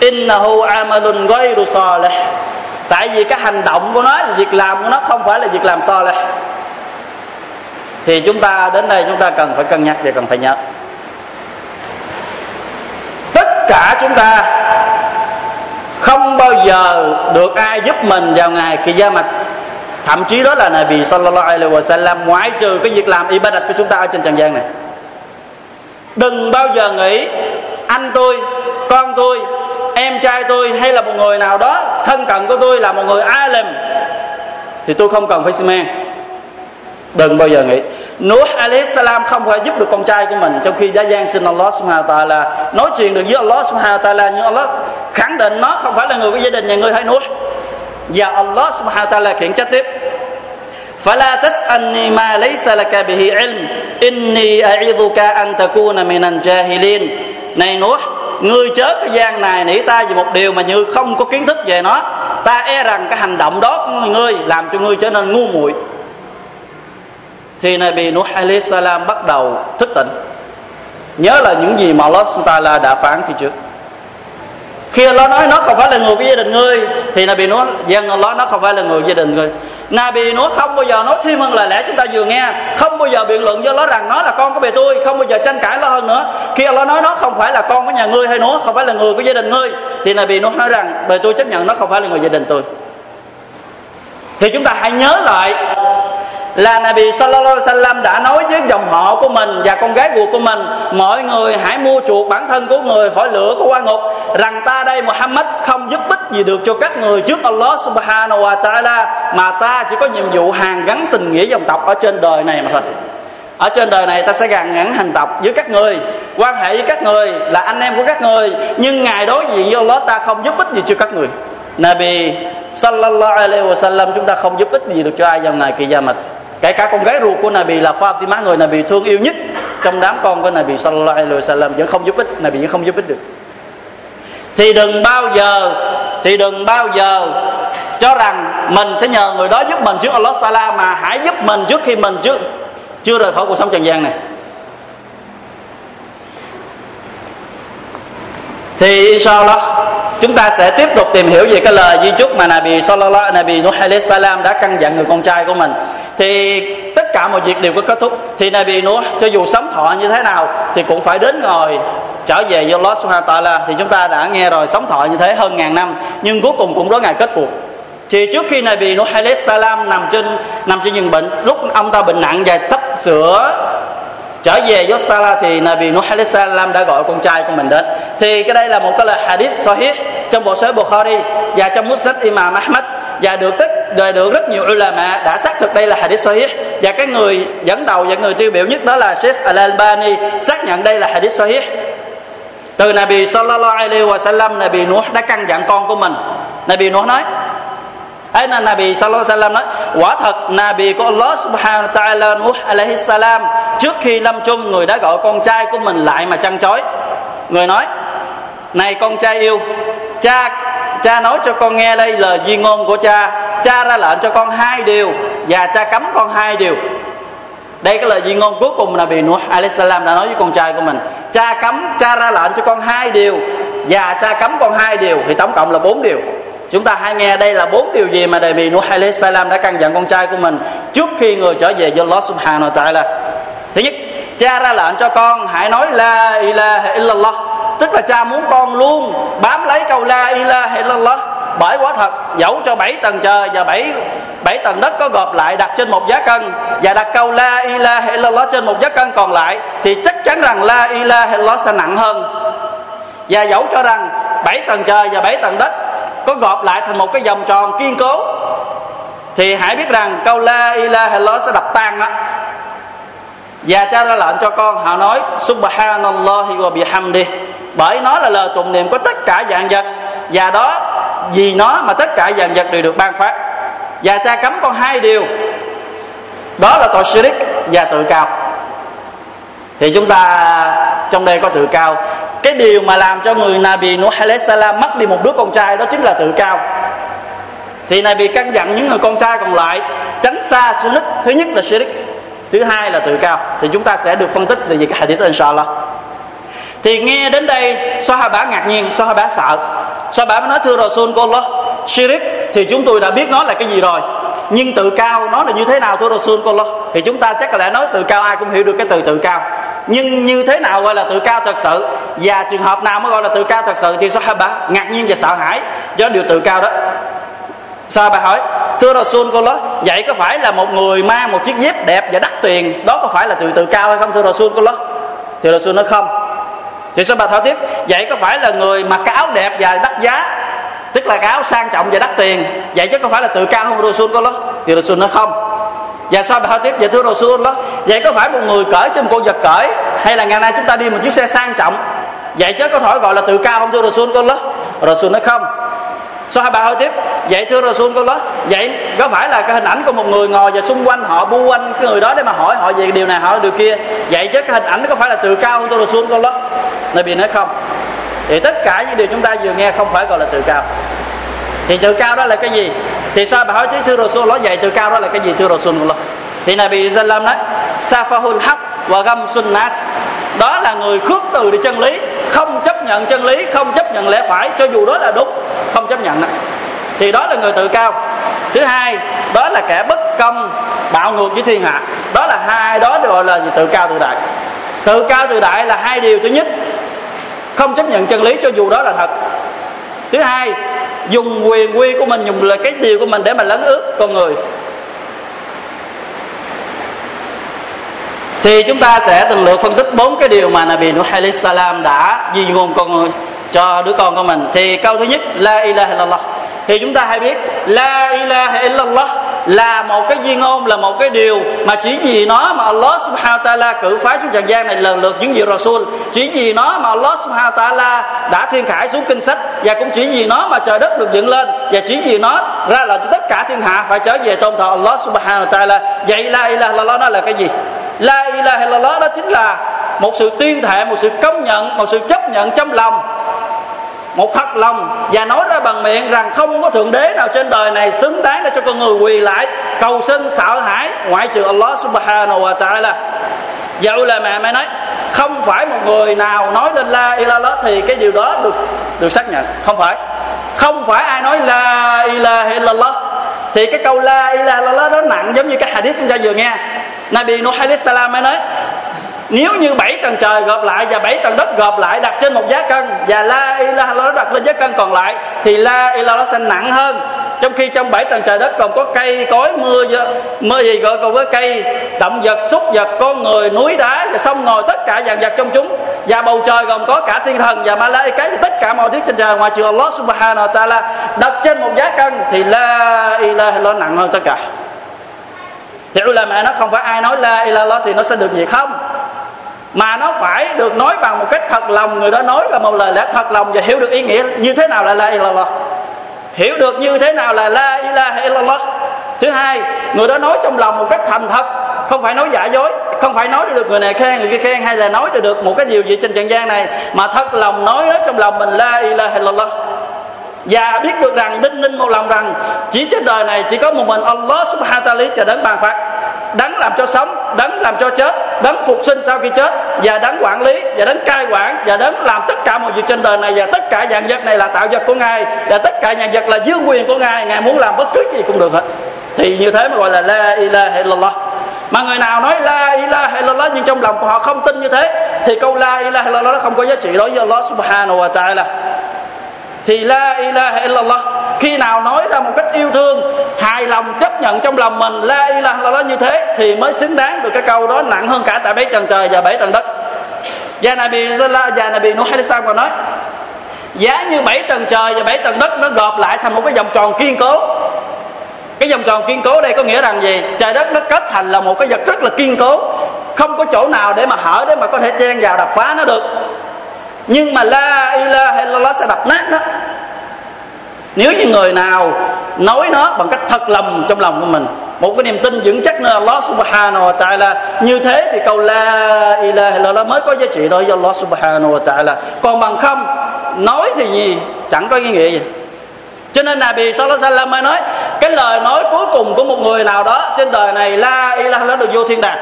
innahu amalun ghayru salih. Tại vì cái hành động của nó, việc làm của nó không phải là việc làm so leh thì chúng ta, đến đây chúng ta cần phải cân nhắc và cần phải nhớ. Tất cả chúng ta không bao giờ được ai giúp mình vào ngày kỳ gia mặt thậm chí đó là Nabi sallallahu alaihi wasallam, ngoại trừ cái việc làm ibadat của chúng ta ở trên trần gian này. Đừng bao giờ nghĩ anh tôi, con tôi, em trai tôi hay là một người nào đó thân cận của tôi là một người alim. Thì tôi không cần phải xi men đừng bao giờ nghĩ Nuh alayhi salam không phải giúp được con trai của mình trong khi đã gian xin Allah subhanahu wa ta'ala nói chuyện được với Allah subhanahu wa ta'ala nhưng Allah khẳng định nó không phải là người của gia đình nhà ngươi hay Nuh và Allah subhanahu wa ta'ala khiển trách tiếp فلا تسألني ما ليس لك به علم إني أعظك أن تكون من الجاهلين này Nuh ngươi chớ cái gian này nỉ ta về một điều mà như không có kiến thức về nó ta e rằng cái hành động đó của ngươi làm cho ngươi trở nên ngu muội thì Nabi Nuh alayhi salam bắt đầu thức tỉnh. Nhớ là những gì mà Allah Taala đã phán khi trước. Khi Allah nói nó không phải là người của gia đình ngươi, thì Nabi Nuh, dân Allah nó không phải là người gia đình ngươi. Nabi Nuh không bao giờ nói thêm hơn lời lẽ chúng ta vừa nghe. Không bao giờ biện luận với Allah rằng nó là con của bề tôi, không bao giờ tranh cãi nó hơn nữa. Khi Allah nói nó không phải là con của nhà ngươi hay nó không phải là người của gia đình ngươi, thì Nabi Nuh nói rằng, bề tôi chấp nhận nó không phải là người gia đình tôi. Thì chúng ta hãy nhớ lại là Nabi Sallallahu Alaihi Wasallam đã nói với dòng họ của mình và con gái ruột của mình, mọi người hãy mua chuộc bản thân của người khỏi lửa của quan ngục, rằng ta đây Muhammad không giúp ích gì được cho các người trước Allah Subhanahu wa Taala, mà ta chỉ có nhiệm vụ hàng gắn tình nghĩa dòng tộc ở trên đời này mà thôi. Ở trên đời này ta sẽ gần gắn hành tộc với các người, quan hệ với các người, là anh em của các người, nhưng ngài đối diện với Allah ta không giúp ích gì cho các người. Nabi sallallahu alaihi wasallam, chúng ta không giúp ích gì được cho ai vào ngày kỳ gia mạch kể cả con gái ruột của Nabi là Fatima, người Nabi thương yêu nhất trong đám con của Nabi sallallahu alaihi wasallam, vẫn không giúp ích, Nabi vẫn không giúp ích được. Thì đừng bao giờ, thì đừng bao giờ cho rằng mình sẽ nhờ người đó giúp mình trước Allah Taala, mà hãy giúp mình trước khi mình chưa chưa rời khỏi cuộc sống trần gian này. Thì inshallah chúng ta sẽ tiếp tục tìm hiểu về cái lời di chúc mà Nabi Sallallahu Nabi Nuh alayhi salam đã căn dặn người con trai của mình. Thì tất cả mọi việc đều có kết thúc. Thì Nabi Nuh, cho dù sống thọ như thế nào, thì cũng phải đến ngồi trở về với Allah Subhanahu Taala. Thì chúng ta đã nghe rồi sống thọ như thế hơn ngàn năm, nhưng cuối cùng cũng có ngày kết cuộc. Thì trước khi Nabi Nuh alayhi salam nằm trên nằm trên giường bệnh, lúc ông ta bệnh nặng và sắp sửa trở về Yosala thì Nabi Nuh alayhi salam đã gọi con trai của mình đến. Thì cái đây là một cái lời hadith sahih trong bộ sahih Bukhari và trong Musnad Imam Ahmad và được tất đời được rất nhiều ulama đã xác thực đây là hadith sahih. Và cái người dẫn đầu và người tiêu biểu nhất đó là Sheikh Al-Albani xác nhận đây là hadith sahih. Từ Nabi sallallahu alaihi wa sallam, Nabi Nuh đã căn dặn con của mình. Nabi Nuh nói ấy là Nabi sallallahu alaihi wasallam nói, quả thật, Nabi của Allah subhanahu wa ta'ala Nuh alaihi salam, trước khi lâm chung, người đã gọi con trai của mình lại mà chăn chối. Người nói, này con trai yêu cha cha nói cho con nghe đây lời di ngôn của cha. Cha ra lệnh cho con hai điều và cha cấm con hai điều. Đây cái lời di ngôn cuối cùng là bị Nuh salam đã nói với con trai của mình. Cha cấm, cha ra lệnh cho con hai điều và cha cấm con hai điều. Thì tổng cộng là bốn điều. Chúng ta hãy nghe đây là bốn điều gì mà đề bị Nuh alayhi salam đã căn dặn con trai của mình trước khi người trở về với Allah subhanahu wa ta'ala. Thứ nhất, cha ra lệnh cho con hãy nói la ilaha illallah tức là cha muốn con luôn. Bám lấy câu la ilaha illallah. Bởi quả thật, dẫu cho bảy tầng trời và bảy bảy tầng đất có gộp lại đặt trên một giá cân và đặt câu la ilaha illallah trên một giá cân còn lại, thì chắc chắn rằng la ilaha illallah sẽ nặng hơn. Và dẫu cho rằng bảy tầng trời và bảy tầng đất có gộp lại thành một cái vòng tròn kiên cố, thì hãy biết rằng câu la ilaha illallah sẽ đập tan đó và cha ra lệnh cho con, họ nói, subhanallahi wa bihamdi. Bởi nó là lời tụng niệm của tất cả dạng vật. Và đó, vì nó mà tất cả dạng vật đều được ban phát. Và cha cấm con hai điều. Đó là tội shirik và tự cao. Thì chúng ta, trong đây có tự cao. Cái điều mà làm cho người Nabi Nuh alayhi salam mất đi một đứa con trai đó chính là tự cao. Thì Nabi căn dặn những người con trai còn lại, tránh xa shirik thứ nhất là shirik thứ hai là tự cao, thì chúng ta sẽ được phân tích về cái hadith inshallah. Thì nghe đến đây, Sahaba ngạc nhiên, Sahaba sợ. Sahaba mới nói, thưa Rasul của Allah Shirik thì chúng tôi đã biết nó là cái gì rồi, nhưng tự cao nó là như thế nào, thưa Rasul của Allah thì chúng ta chắc có lẽ nói tự cao ai cũng hiểu được cái từ tự cao. Nhưng như thế nào gọi là tự cao thật sự? Và trường hợp nào mới gọi là tự cao thật sự? Thì Sahaba ngạc nhiên và sợ hãi do điều tự cao đó. Sao bà hỏi thưa Rasul, cô đó vậy có phải là một người mang một chiếc dép đẹp và đắt tiền? Đó có phải là từ từ cao hay không, thưa Rasul, cô đó thì Rasul nói, không. Thì sao bà thảo tiếp? Vậy có phải là người mặc cái áo đẹp và đắt giá? Tức là cái áo sang trọng và đắt tiền. Vậy chứ có phải là tự cao không, Rasul, cô đó thì Rasul nói, không. Và sao bà hỏi tiếp? Vậy thưa Rasul đó vậy có phải một người cởi trên một con vật cởi? Hay là ngày nay chúng ta đi một chiếc xe sang trọng? Vậy chứ có thể gọi là tự cao không, thưa Rasul, cô đó Rasul nói, không. Sao hai bà hỏi tiếp? Vậy thưa Rasul con đó. Vậy có phải là cái hình ảnh của một người ngồi và xung quanh họ, bu quanh cái người đó để mà hỏi họ về điều này, hỏi điều kia? Vậy chứ cái hình ảnh nó có phải là tự cao không thưa Rasul cô đó? Nabi nói không. Thì tất cả những điều chúng ta vừa nghe không phải gọi là tự cao. Thì tự cao đó là cái gì? Thì sao bà hỏi chứ thưa Rasul nó Vậy tự cao đó là cái gì thưa Rasul con đó? Thì Nabi Sallam nói, Safahul haq và gam sunnas đó là người khước từ đi chân lý, không chấp nhận chân lý, không chấp nhận lẽ phải, cho dù đó là đúng, không chấp nhận. Thì đó là người tự cao. Thứ hai, đó là kẻ bất công, bạo ngược với thiên hạ. Đó là hai, đó đều gọi là tự cao tự đại. Tự cao tự đại là hai điều thứ nhất, không chấp nhận chân lý, cho dù đó là thật. Thứ hai, dùng quyền quy của mình, dùng là cái điều của mình để mà lấn ướt con người. Thì chúng ta sẽ từng lượt phân tích bốn cái điều mà Nabi Nuh alayhi salam đã di ngôn con cho đứa con của mình. Thì câu thứ nhất, la ilaha illallah. Thì chúng ta hãy biết, la ilaha illallah là một cái di ngôn, là một cái điều mà chỉ vì nó mà Allah subhanahu wa ta'ala cử phái xuống trần gian này lần lượt những vị Rasul. Chỉ vì nó mà Allah subhanahu wa ta'ala đã thiên khải xuống kinh sách và cũng chỉ vì nó mà trời đất được dựng lên và chỉ vì nó ra là cho tất cả thiên hạ phải trở về tôn thờ Allah subhanahu wa ta'ala. Vậy la ilaha illallah nó là cái gì? La ilaha illallah đó chính là một sự tuyên thệ, một sự công nhận, một sự chấp nhận trong lòng. Một thật lòng. Và nói ra bằng miệng rằng không có thượng đế nào trên đời này xứng đáng để cho con người quỳ lại, cầu xin sợ hãi ngoại trừ Allah subhanahu wa ta'ala. Và ulama mới nói, không phải một người nào nói lên la ilaha thì cái điều đó được được xác nhận. Không phải. Không phải ai nói la ilaha illallah thì cái câu la ilaha illallah đó nặng giống như cái hadith chúng ta vừa nghe. Nabi Nuh alayhi salam mới nói, nếu như bảy tầng trời gộp lại và bảy tầng đất gộp lại đặt trên một giá cân và la ilaha illallah đặt lên giá cân còn lại, thì la ilaha illallah sẽ nặng hơn. Trong khi trong bảy tầng trời đất còn có cây cối, mưa mưa gì gọi còn có cây động vật, súc vật, con người, núi đá và sông ngồi, tất cả dàn vật trong chúng. Và bầu trời gồm có cả thiên thần và ma la cái tất cả mọi thứ trên trời ngoài trừ Allah subhanahu wa ta'ala đặt trên một giá cân, thì la ilaha illallah nặng hơn tất cả thì ulama nó không phải ai nói la ilaha thì nó sẽ được gì không? Mà nó phải được nói bằng một cách thật lòng, người đó nói là một lời lẽ thật lòng và hiểu được ý nghĩa như thế nào là la ilaha hiểu được như thế nào là la ilaha illallah. Thứ hai, người đó nói trong lòng một cách thành thật, không phải nói giả dối, không phải nói được người này khen, người kia khen, hay là nói được một cái điều gì trên trần gian này, mà thật lòng nói hết trong lòng mình la ilaha illallah và biết được rằng đinh ninh một lòng rằng, chỉ trên đời này chỉ có một mình Allah subhanahu wa ta'ala cho đến bàn phạt, đấng làm cho sống, đấng làm cho chết, đấng phục sinh sau khi chết, và đấng quản lý, và đấng cai quản, và đấng làm tất cả mọi việc trên đời này, và tất cả dạng vật này là tạo vật của ngài, và tất cả dạng vật là dương quyền của ngài. Ngài muốn làm bất cứ gì cũng được hết. Thì như thế mà gọi là la ilaha illallah. Mà người nào nói la ilaha illallah nhưng trong lòng của họ không tin như thế, thì câu la ilaha illallah nó không có giá trị đối với Allah subhanahu wa ta'ala thì la ilaha illallah, khi nào nói ra một cách yêu thương, hài lòng chấp nhận trong lòng mình la ilaha illallah như thế, thì mới xứng đáng được cái câu đó nặng hơn cả tại bảy tầng trời và bảy tầng đất. Và Nabi và Nabi Nuh Halisam còn nói, giá như bảy tầng trời và bảy tầng đất nó gộp lại thành một cái vòng tròn kiên cố. Cái vòng tròn kiên cố đây có nghĩa rằng gì? Trời đất nó kết thành là một cái vật rất là kiên cố, không có chỗ nào để mà hở để mà có thể chen vào đập phá nó được nhưng mà la ilaha illallah sẽ đập nát nó. Nếu như người nào nói nó bằng cách thật lòng trong lòng của mình, một cái niềm tin vững chắc nơi Allah subhanahu wa ta'ala, như thế thì câu la ilaha illallah mới có giá trị đối với Allah subhanahu wa ta'ala. Còn bằng không, nói thì gì? Chẳng có ý nghĩa gì. Cho nên Nabi sallallahu alaihi wasallam mới nói, cái lời nói cuối cùng của một người nào đó trên đời này, la ilaha illallah được vô thiên đàng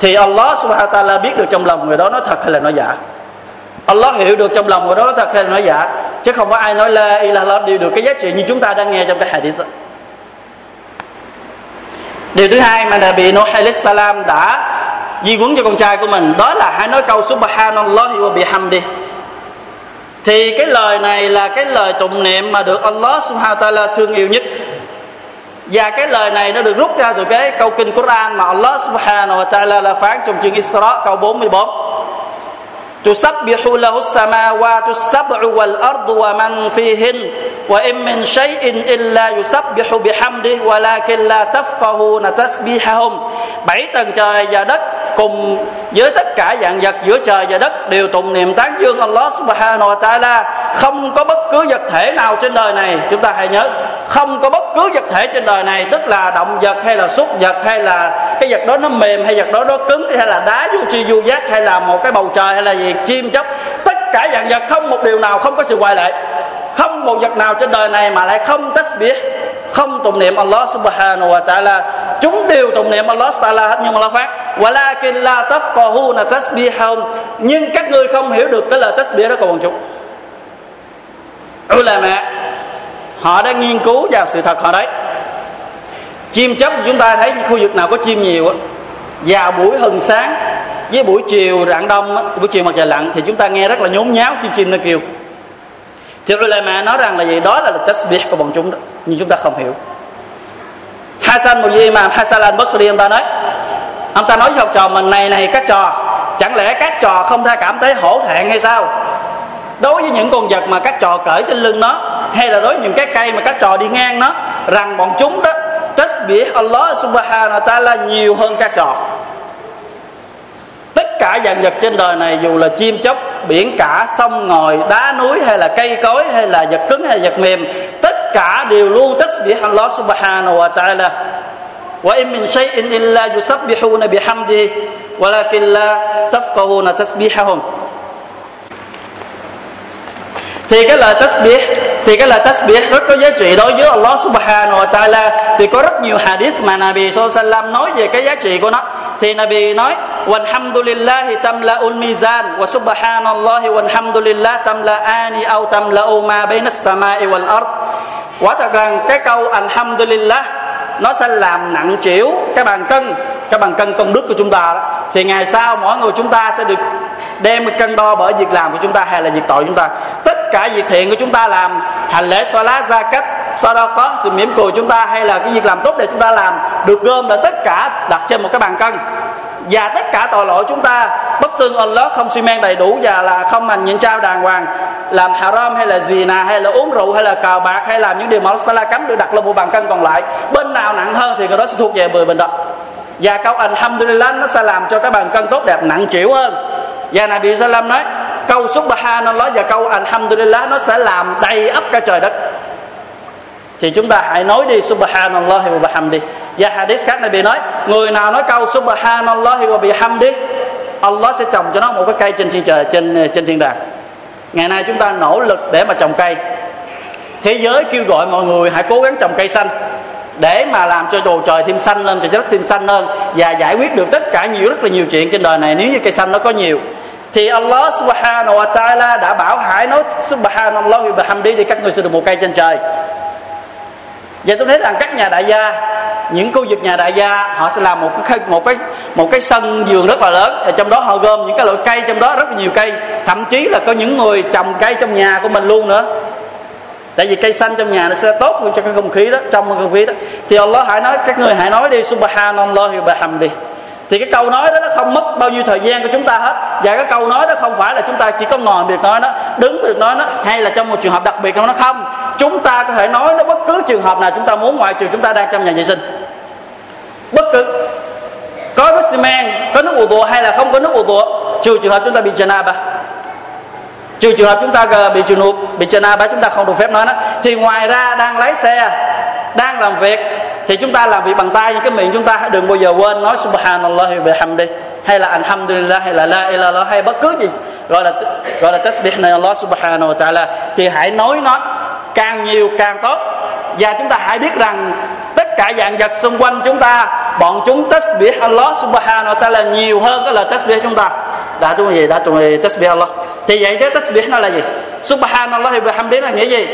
thì Allah subhanahu wa ta'ala biết được trong lòng người đó nói thật hay là nói giả? Allah hiểu được trong lòng người đó nói thật hay là nói giả? Chứ không có ai nói la ilaha illallah đều được cái giá trị như chúng ta đang nghe trong cái hadith đó. Điều thứ hai mà Nabi Nuh alayhi salam đã di huấn cho con trai của mình, đó là hãy nói câu subhanallah wa bihamdi. Thì cái lời này là cái lời tụng niệm mà được Allah subhanahu wa ta'ala thương yêu nhất và cái lời này nó được rút ra từ cái câu kinh Quran mà Allah Subhanahu wa Ta'ala là phán trong chương Isra, câu 44. Tusabbihu lahu samawati sab'u wal ardu wa man fihin, wa in min shay'in illa yusabbihu bihamdihi, walakin la tafqahuna tasbihahum. Bảy tầng trời và đất cùng với tất cả dạng vật giữa trời và đất đều tụng niệm tán dương Allah subhanahu wa ta'ala. Không có bất cứ vật thể nào trên đời này, chúng ta hãy nhớ, không có bất cứ vật thể trên đời này, tức là động vật hay là súc vật hay là cái vật đó nó mềm hay vật đó nó cứng hay là đá vô chi vô giác hay là một cái bầu trời hay là gì, chim chóc. Tất cả dạng vật không một điều nào không có sự ngoại lệ. Không một vật nào trên đời này mà lại không tách biệt không tụng niệm Allah subhanahu wa ta'ala. Chúng đều tụng niệm Allah ta'ala hết nhưng mà la phát. Walakin la tafqahuna tasbihahum. Nhưng các ngươi không hiểu được cái lời tasbih đó của bọn chúng. Ulama, họ đã nghiên cứu vào sự thật họ đấy. Chim chóc, chúng ta thấy khu vực nào có chim nhiều á, vào buổi hừng sáng với buổi chiều rạng đông buổi chiều mặt trời lặn, thì chúng ta nghe rất là nhốn nháo chim chim nó kêu thì ulama nói rằng là gì? Đó là tasbih của bọn chúng đó, nhưng chúng ta không hiểu. Hassan một gì mà Hassan al Basri ông ta nói, ông ta nói với học trò mình này này, các trò, chẳng lẽ các trò không tha cảm thấy hổ thẹn hay sao? Đối với những con vật mà các trò cởi trên lưng nó, hay là đối với những cái cây mà các trò đi ngang nó, rằng bọn chúng đó, tasbih Allah subhanahu wa ta'ala nhiều hơn các trò tất cả dạng vật trên đời này, dù là chim chóc, biển cả, sông, ngòi, đá núi, hay là cây cối, hay là vật cứng, hay vật mềm, tất cả đều lưu tích bị Allah subhanahu wa ta'ala. Wa in min shay'in illa yusabbihuna bihamdihi, walakin la tafqahuna tasbihahum. Thì cái lời tasbih, thì cái lời tasbih rất có giá trị đối với Allah subhanahu wa ta'ala. Thì có rất nhiều hadith mà Nabi sallallahu nói về cái giá trị của nó thì Nabi nói, walhamdulillahi tamla'ul mizan wa subhanallahi tamla ani au tamla ma bainas sama'i wal ard quả thật rằng cái câu alhamdulillah nó sẽ làm nặng chịu cái bàn cân, cái bàn cân công đức của chúng ta đó. thì ngày sau mỗi người chúng ta sẽ được đem cân đo bởi việc làm của chúng ta hay là việc tội của chúng ta tất cả việc thiện của chúng ta làm, hành lễ xoa lá ra cách sau đó có sự mỉm cười chúng ta hay là cái việc làm tốt để chúng ta làm, được gom là tất cả đặt trên một cái bàn cân. Và tất cả tội lỗi chúng ta, bất tương Allah không xi men đầy đủ và là không hành nhịn trao đàng hoàng, làm haram hay là gì nà hay là uống rượu hay là cờ bạc hay làm những điều mà Allah cấm được đặt lên một bàn cân còn lại. Bên nào nặng hơn thì người đó sẽ thuộc về mười bình đó và câu alhamdulillah nó sẽ làm cho cái bàn cân tốt đẹp nặng chịu hơn. Và Nabi Sallam nói, câu subhanallah và câu alhamdulillah nó sẽ làm đầy ấp cả trời đất thì chúng ta hãy nói đi subhanallah wa bihamdi. Và hadith khác này bị nói, người nào nói câu subhanallah wa bihamdi Allah sẽ trồng cho nó một cái cây trên thiên trời, trên trên thiên đàng. Ngày nay chúng ta nỗ lực để mà trồng cây. Thế giới kêu gọi mọi người hãy cố gắng trồng cây xanh, để mà làm cho bầu trời thêm xanh lên, cho đất thêm xanh hơn, và giải quyết được tất cả nhiều, rất là nhiều chuyện trên đời này nếu như cây xanh nó có nhiều. Thì Allah subhanahu wa ta'ala đã bảo hãy nói subhanallah wa bihamdi để các người sẽ được một cây trên trời và tôi thấy rằng các nhà đại gia, những khu vực nhà đại gia, họ sẽ làm một cái một cái một cái sân vườn rất là lớn. Và trong đó họ gom những cái loại cây, trong đó rất là nhiều cây. Thậm chí là có những người trồng cây trong nhà của mình luôn nữa. Tại vì cây xanh trong nhà nó sẽ tốt hơn cho cái không khí đó, trong cái không khí đó. Thì Allah hãy nói, các người hãy nói đi subhanallah wa bihamdi. Thì cái câu nói đó nó không mất bao nhiêu thời gian của chúng ta hết. Và cái câu nói đó không phải là chúng ta chỉ có ngồi việc nói nó đứng việc nói nó hay là trong một trường hợp đặc biệt nó không chúng ta có thể nói nó bất cứ trường hợp nào chúng ta muốn, ngoại trừ chúng ta đang trong nhà vệ sinh. Bất cứ. Có nước xi men có nước ủ tụa hay là không có nước ủ tụa trừ trường hợp chúng ta bị janaba trừ trường hợp chúng ta bị trường hợp bị janaba chúng ta không được phép nói nó. Thì ngoài ra, đang lái xe, đang làm việc, thì chúng ta làm việc bằng tay cái miệng chúng ta đừng bao giờ quên nói subhanallah wa bihamdi hay là alhamdulillah, hay là la ilaha hay bất cứ gì, gọi là gọi là tasbih này, Allah subhanahu wa ta'ala. Thì hãy nói nó càng nhiều càng tốt. Và chúng ta hãy biết rằng tất cả dạng vật xung quanh chúng ta, bọn chúng tasbih Allah subhanahu wa ta'ala nhiều hơn cái lời tasbih chúng ta. Đã chúng gì đã chúng tasbih Allah. Thì vậy cái tasbih nó là gì? Subhanallah wa bihamdi là nghĩa gì?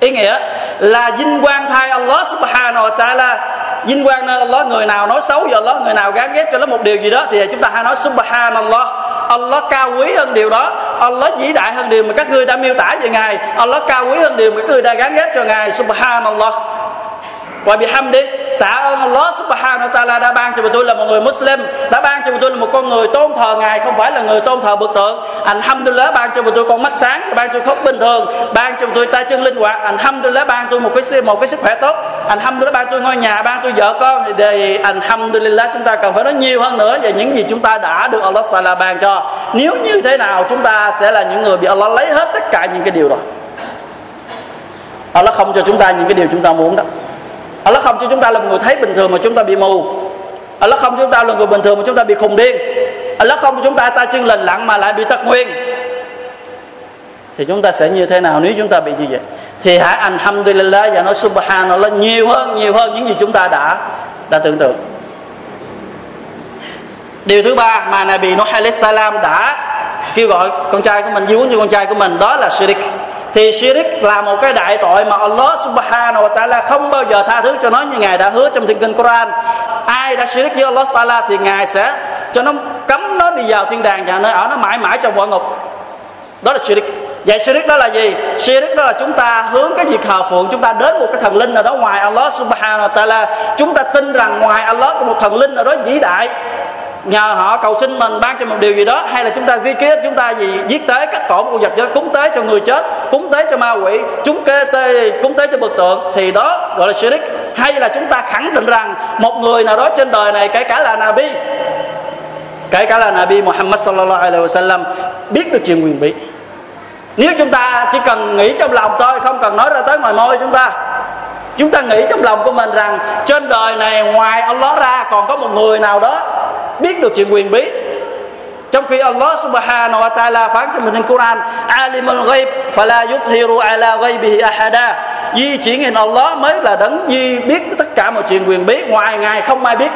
Ý nghĩa là vinh quang thay Allah subhanahu wa ta'ala. Vinh quang nơi Allah, người nào nói xấu về Allah, người nào gán ghép cho nó một điều gì đó, thì chúng ta hay nói subhanallah. Allah cao quý hơn điều đó. Allah vĩ đại hơn điều mà các ngươi đã miêu tả về Ngài. Allah cao quý hơn điều mà các ngươi đã gán ghép cho Ngài. Subhanallah. Và bị ham đi tạ ơn Allah subhanahu wa ta'ala đã ban cho tôi là một người Muslim, đã ban cho tôi là một con người tôn thờ Ngài, không phải là người tôn thờ bực tượng Alhamdulillah, ban cho tôi con mắt sáng, ban cho khóc bình thường, ban cho tôi tay chân linh hoạt. Alhamdulillah, ban tôi một cái một cái sức khỏe tốt. Alhamdulillah, ban tôi ngôi nhà, ban tôi vợ con. Thì đề Alhamdulillah, chúng ta cần phải nói nhiều hơn nữa về những gì chúng ta đã được Allah Taala ban cho. Nếu như thế nào, chúng ta sẽ là những người bị Allah lấy hết tất cả những cái điều đó. Allah không cho chúng ta những cái điều chúng ta muốn đó. Allah không cho chúng ta là một người thấy bình thường mà chúng ta bị mù. Allah không cho chúng ta là người bình thường mà chúng ta bị khùng điên. Allah không cho chúng ta ta chân lành lặng mà lại bị tật nguyên thì chúng ta sẽ như thế nào nếu chúng ta bị như vậy? Thì hãy alhamdulillah và nói subhanallah nhiều hơn nhiều hơn những gì chúng ta đã đã tưởng tượng. Điều thứ ba mà Nabi Nuh alayhi salam đã kêu gọi con trai của mình dưới như con trai của mình, đó là shirik thì shirik là một cái đại tội mà Allah subhanahu wa ta'ala không bao giờ tha thứ cho nó như ngài đã hứa trong thiên kinh Quran. Ai đã shirik với Allah ta'ala thì ngài sẽ cho nó cấm nó đi vào thiên đàng và nơi ở nó mãi mãi trong quả ngục. Đó là shirik. Vậy shirik đó là gì? Shirik đó là chúng ta hướng cái việc thờ phượng, chúng ta đến một cái thần linh nào đó ngoài Allah subhanahu wa ta'ala. Chúng ta tin rằng ngoài Allah có một thần linh nào đó vĩ đại nhờ họ cầu xin mình ban cho một điều gì đó, hay là chúng ta di kế chúng ta gì giết tế, cắt cổ một vật cho cúng tế cho người chết, cúng tế cho ma quỷ, chúng kê tê cúng tế cho bực tượng, thì đó gọi là shirik hay là chúng ta khẳng định rằng một người nào đó trên đời này, kể cả là nabi, kể cả là nabi muhammad sallallahu alaihi wasallam, biết được chuyện quyền bí. Nếu chúng ta chỉ cần nghĩ trong lòng thôi, không cần nói ra tới ngoài môi chúng ta. Chúng ta nghĩ trong lòng của mình rằng trên đời này ngoài Allah ra còn có một người nào đó biết được chuyện quyền bí. Trong khi Allah subhanahu wa ta'ala phán trong mình Quran, alimul ghaib, fala yuthiru ala ghaibihi ahada. Di chỉ nghìn Allah mới là đấng duy biết tất cả mọi chuyện quyền bí, ngoài ngài không ai biết.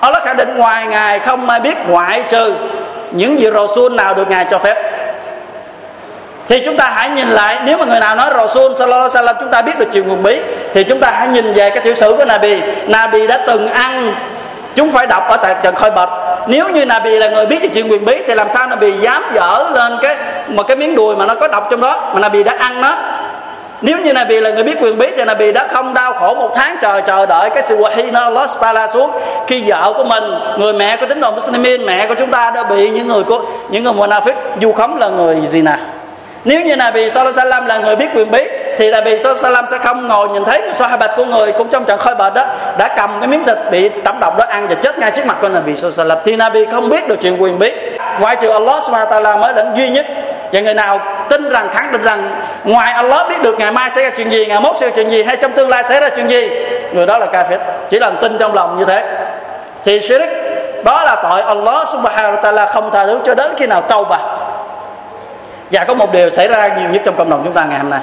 Allah khẳng định ngoài ngài không ai biết, ngoại trừ những gì Rasul nào được ngài cho phép. Thì chúng ta hãy nhìn lại, nếu mà người nào nói Rasul sallallahu alaihi wasallam chúng ta biết được chuyện quyền bí, thì chúng ta hãy nhìn về cái tiểu sử của Nabi. Nabi đã từng ăn chúng phải đọc ở tại trần khôi bạch nếu như Nabi là người biết cái chuyện quyền bí thì làm sao Nabi dám dở lên cái một cái miếng đùi mà nó có độc trong đó, mà Nabi đã ăn nó? Nếu như Nabi là người biết quyền bí thì Nabi đã không đau khổ một tháng chờ chờ đợi cái sự wahi nó Allah Taala xuống. Khi vợ của mình, người mẹ của tín đồ Muslimin, mẹ của chúng ta đã bị những người của, những người munafik du khống là người gì nè? Nếu như Nabi Sallallahu Alaihi Wasallam là người biết quyền bí thì là Sallallahu Salam sẽ không ngồi nhìn thấy bạch của người cũng trong trận khơi bệnh đó, đã cầm cái miếng thịt bị tẩm độc đó ăn và chết ngay trước mặt của Nabi Sallallahu Salam thì Nabi không biết được chuyện quyền bí. Ngoại trừ Allah Subhanahu mới là duy nhất. Và người nào tin rằng, khẳng định rằng ngoài Allah biết được ngày mai sẽ ra chuyện gì, ngày mốt sẽ ra chuyện gì, hay trong tương lai sẽ ra chuyện gì, người đó là kafir. Chỉ là tin trong lòng như thế. Thì shirk, đó là tội Allah subhanahu wa ta'ala không tha thứ cho đến khi nào tâu bà và có một điều xảy ra nhiều nhất trong cộng đồng chúng ta ngày hôm nay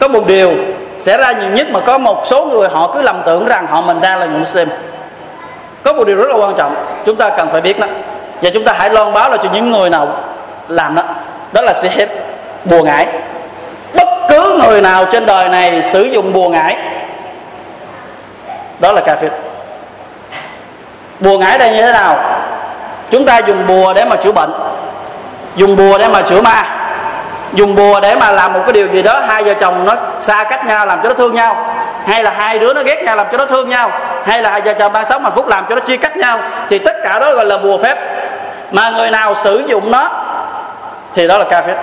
có một điều xảy ra nhiều nhất mà có một số người họ cứ lầm tưởng rằng họ mình đang là người Muslim. Có một điều rất là quan trọng, chúng ta cần phải biết đó. Và chúng ta hãy loan báo là cho những người nào làm đó. Đó là sihir bùa ngải. Bất cứ người nào trên đời này sử dụng bùa ngải, đó là cà phê bùa ngải đây như thế nào? Chúng ta dùng bùa để mà chữa bệnh, dùng bùa để mà chữa ma dùng bùa để mà làm một cái điều gì đó, hai vợ chồng nó xa cách nhau làm cho nó thương nhau, hay là hai đứa nó ghét nhau làm cho nó thương nhau, hay là hai vợ chồng đang sống hạnh phúc làm cho nó chia cách nhau, thì tất cả đó gọi là bùa phép. Mà người nào sử dụng nó, thì đó là ca phép.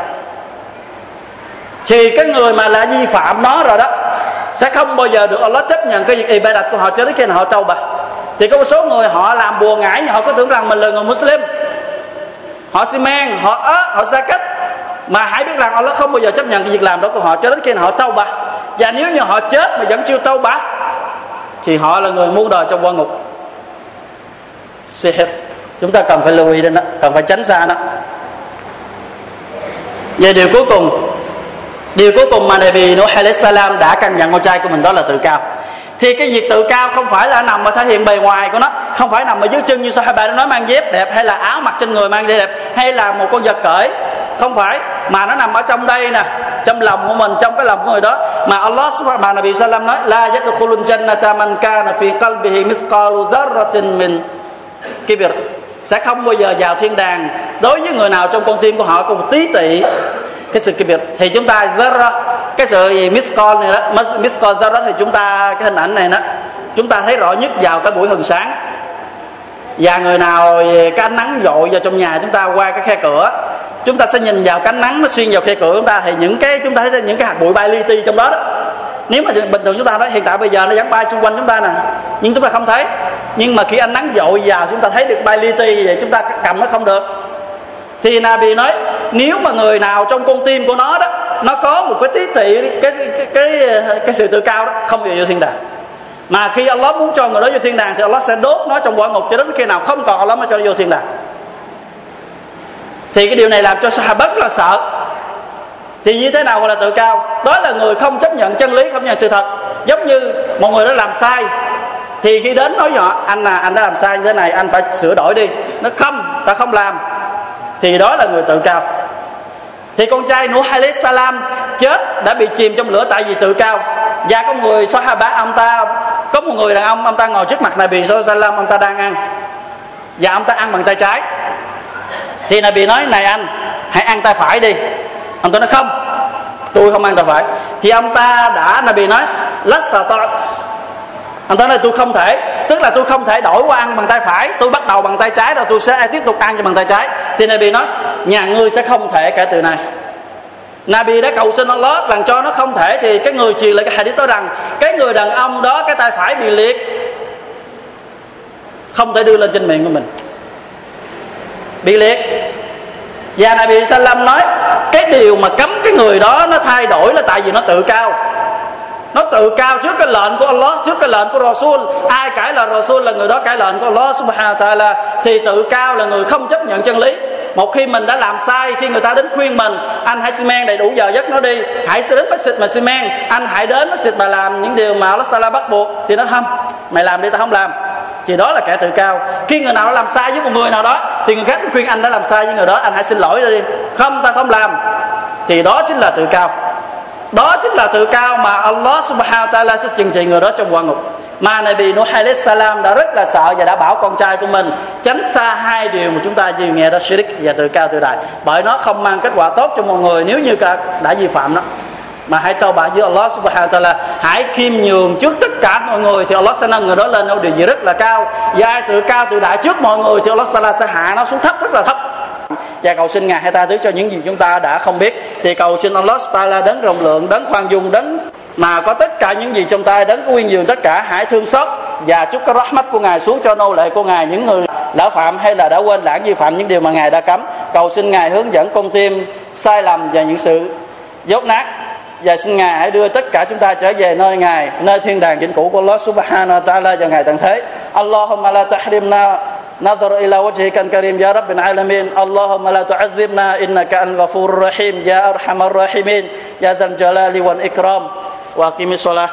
Thì cái người mà là vi phạm nó rồi đó, sẽ không bao giờ được Allah chấp nhận cái việc ibadat của họ cho đến khi nào họ trâu bà thì có một số người họ làm bùa ngải, nhưng họ có tưởng rằng mình là người Muslim. Họ xi men, họ ớ, họ xa cách mà hãy biết rằng Allah không bao giờ chấp nhận cái việc làm đó của họ, cho đến khi họ tâu bạc và nếu như họ chết mà vẫn chưa tâu bạc thì họ là người muôn đời trong quan ngục. Sihir chúng ta cần phải lưu ý đến đó, cần phải tránh xa đó về điều cuối cùng, điều cuối cùng mà Nabi Nuh alayhi salam đã căn dặn con trai của mình đó là tự cao. Thì cái việc tự cao không phải là nằm ở thể hiện bề ngoài của nó, không phải nằm ở dưới chân như Sahaba nó nói mang dép đẹp, hay là áo mặc trên người mang dép đẹp, hay là một con vật cởi không phải, mà nó nằm ở trong đây nè, trong lòng của mình, trong cái lòng của người đó. Mà Allah subhanahu wa Nabi sallam nói, la yadkhulul jannata man kana fi qalbihi mithqalu dharratin min kibir. Sẽ không bao giờ vào thiên đàng. Đối với người nào trong con tim của họ có một tí tị cái sự kibir, thì chúng ta zara cái sự gì, mithqal này đó mithqal call thì chúng ta, cái hình ảnh này đó, chúng ta thấy rõ nhất vào cái buổi hừng sáng. Và người nào cái ánh nắng dội vào trong nhà chúng ta qua cái khe cửa chúng ta sẽ nhìn vào cánh nắng nó xuyên vào khe cửa chúng ta thì những cái chúng ta thấy những cái hạt bụi bay li ti trong đó đó. Nếu mà bình thường chúng ta nói hiện tại bây giờ nó vẫn bay xung quanh chúng ta nè nhưng chúng ta không thấy. Nhưng mà khi ánh nắng dội vào chúng ta thấy được bay li ti vậy chúng ta cầm nó không được. Thì Nabi nói nếu mà người nào trong con tim của nó đó nó có một cái tí tị cái cái cái, cái sự tự cao đó không bao vô thiên đàng. Mà khi Allah muốn cho người đó vô thiên đàng thì Allah sẽ đốt nó trong quả ngục cho đến khi nào không còn Allah mới cho nó vô thiên đàng thì cái điều này làm cho Sahaba rất là sợ. Thì như thế nào gọi là tự cao? Đó là người không chấp nhận chân lý, không nhận sự thật. Giống như một người đã làm sai, thì khi đến nói nhỏ, anh là anh đã làm sai như thế này, anh phải sửa đổi đi. Nó không, ta không làm. Thì đó là người tự cao. Thì con trai Nuh alayhi salam chết, đã bị chìm trong lửa tại vì tự cao. Và có người Sahaba, ông ta, có một người đàn ông ông ta ngồi trước mặt Nabi Sallam ông ta đang ăn. Và ông ta ăn bằng tay trái thì Nabi nói, này anh, hãy ăn tay phải đi. Ông ta nói, không, tôi không ăn tay phải. Thì ông ta đã, Nabi nói, lasta ông ta nói, tôi không thể. Tức là tôi không thể đổi qua ăn bằng tay phải. Tôi bắt đầu bằng tay trái rồi tôi sẽ tiếp tục ăn bằng tay trái. Thì Nabi nói, nhà ngươi sẽ không thể kể từ này. Nabi đã cầu xin Allah làm cho nó không thể thì cái người truyền lại cái hadith đó rằng, cái người đàn ông đó, cái tay phải bị liệt, không thể đưa lên trên miệng của mình bị liệt. Và Nabi Sallam nói, cái điều mà cấm cái người đó nó thay đổi là tại vì nó tự cao. Nó tự cao trước cái lệnh của Allah, trước cái lệnh của Rasul. Ai cãi là Rasul là người đó cãi lệnh của Allah subhanahu wa ta'ala, thì tự cao là người không chấp nhận chân lý. Một khi mình đã làm sai, khi người ta đến khuyên mình, anh hãy xi men đầy đủ giờ giấc nó đi, hãy đến masjid mà xi men, anh hãy đến masjid mà làm những điều mà Allah Taala bắt buộc, thì nó không mày làm đi, tao không làm thì đó là kẻ tự cao. Khi người nào đó làm sai với một người nào đó, thì người khác khuyên anh đã làm sai với người đó, anh hãy xin lỗi đi. Không, ta không làm. Thì đó chính là tự cao. Đó chính là tự cao mà Allah subhanahu wa ta'ala sẽ trừng trị người đó trong quan ngục. Mà Nabi Nuh alayhi salam đã rất là sợ và đã bảo con trai của mình tránh xa hai điều mà chúng ta vừa nghe đó, shirk và tự cao tự đại. Bởi nó không mang kết quả tốt cho mọi người nếu như đã vi phạm nó mà hãy tâu bạ với Allah subhanahu wa ta'ala, hãy khiêm nhường trước tất cả mọi người thì Allah sẽ nâng người đó lên ở điều gì rất là cao. Và ai tự cao tự đại trước mọi người thì Allah sẽ hạ nó xuống thấp, rất là thấp. Và cầu xin ngài hãy tha thứ cho những gì chúng ta đã không biết. Thì cầu xin Allah Taala đấng rộng lượng, đấng khoan dung, đấng mà có tất cả những gì trong tay, đấng uyên dường tất cả. Hãy thương xót và chúc cái rahmat của ngài xuống cho nô lệ của ngài. Những người đã phạm hay là đã quên lãng vi phạm những điều mà ngài đã cấm. Cầu xin ngài hướng dẫn con tim sai lầm và những sự dốt nát và xin ngài hãy đưa tất cả chúng ta trở về nơi ngài nơi thiên đàng vĩnh cửu của Allah subhanahu wa ta'ala vào ngài tận thế Allahumma la tahrimna نظر إلى وجهك الكريم يا رب العالمين اللهم لا تعذبنا إنك أنت الغفور الرحيم يا أرحم الراحمين يا ذا الجلال والإكرام وأقم الصلاة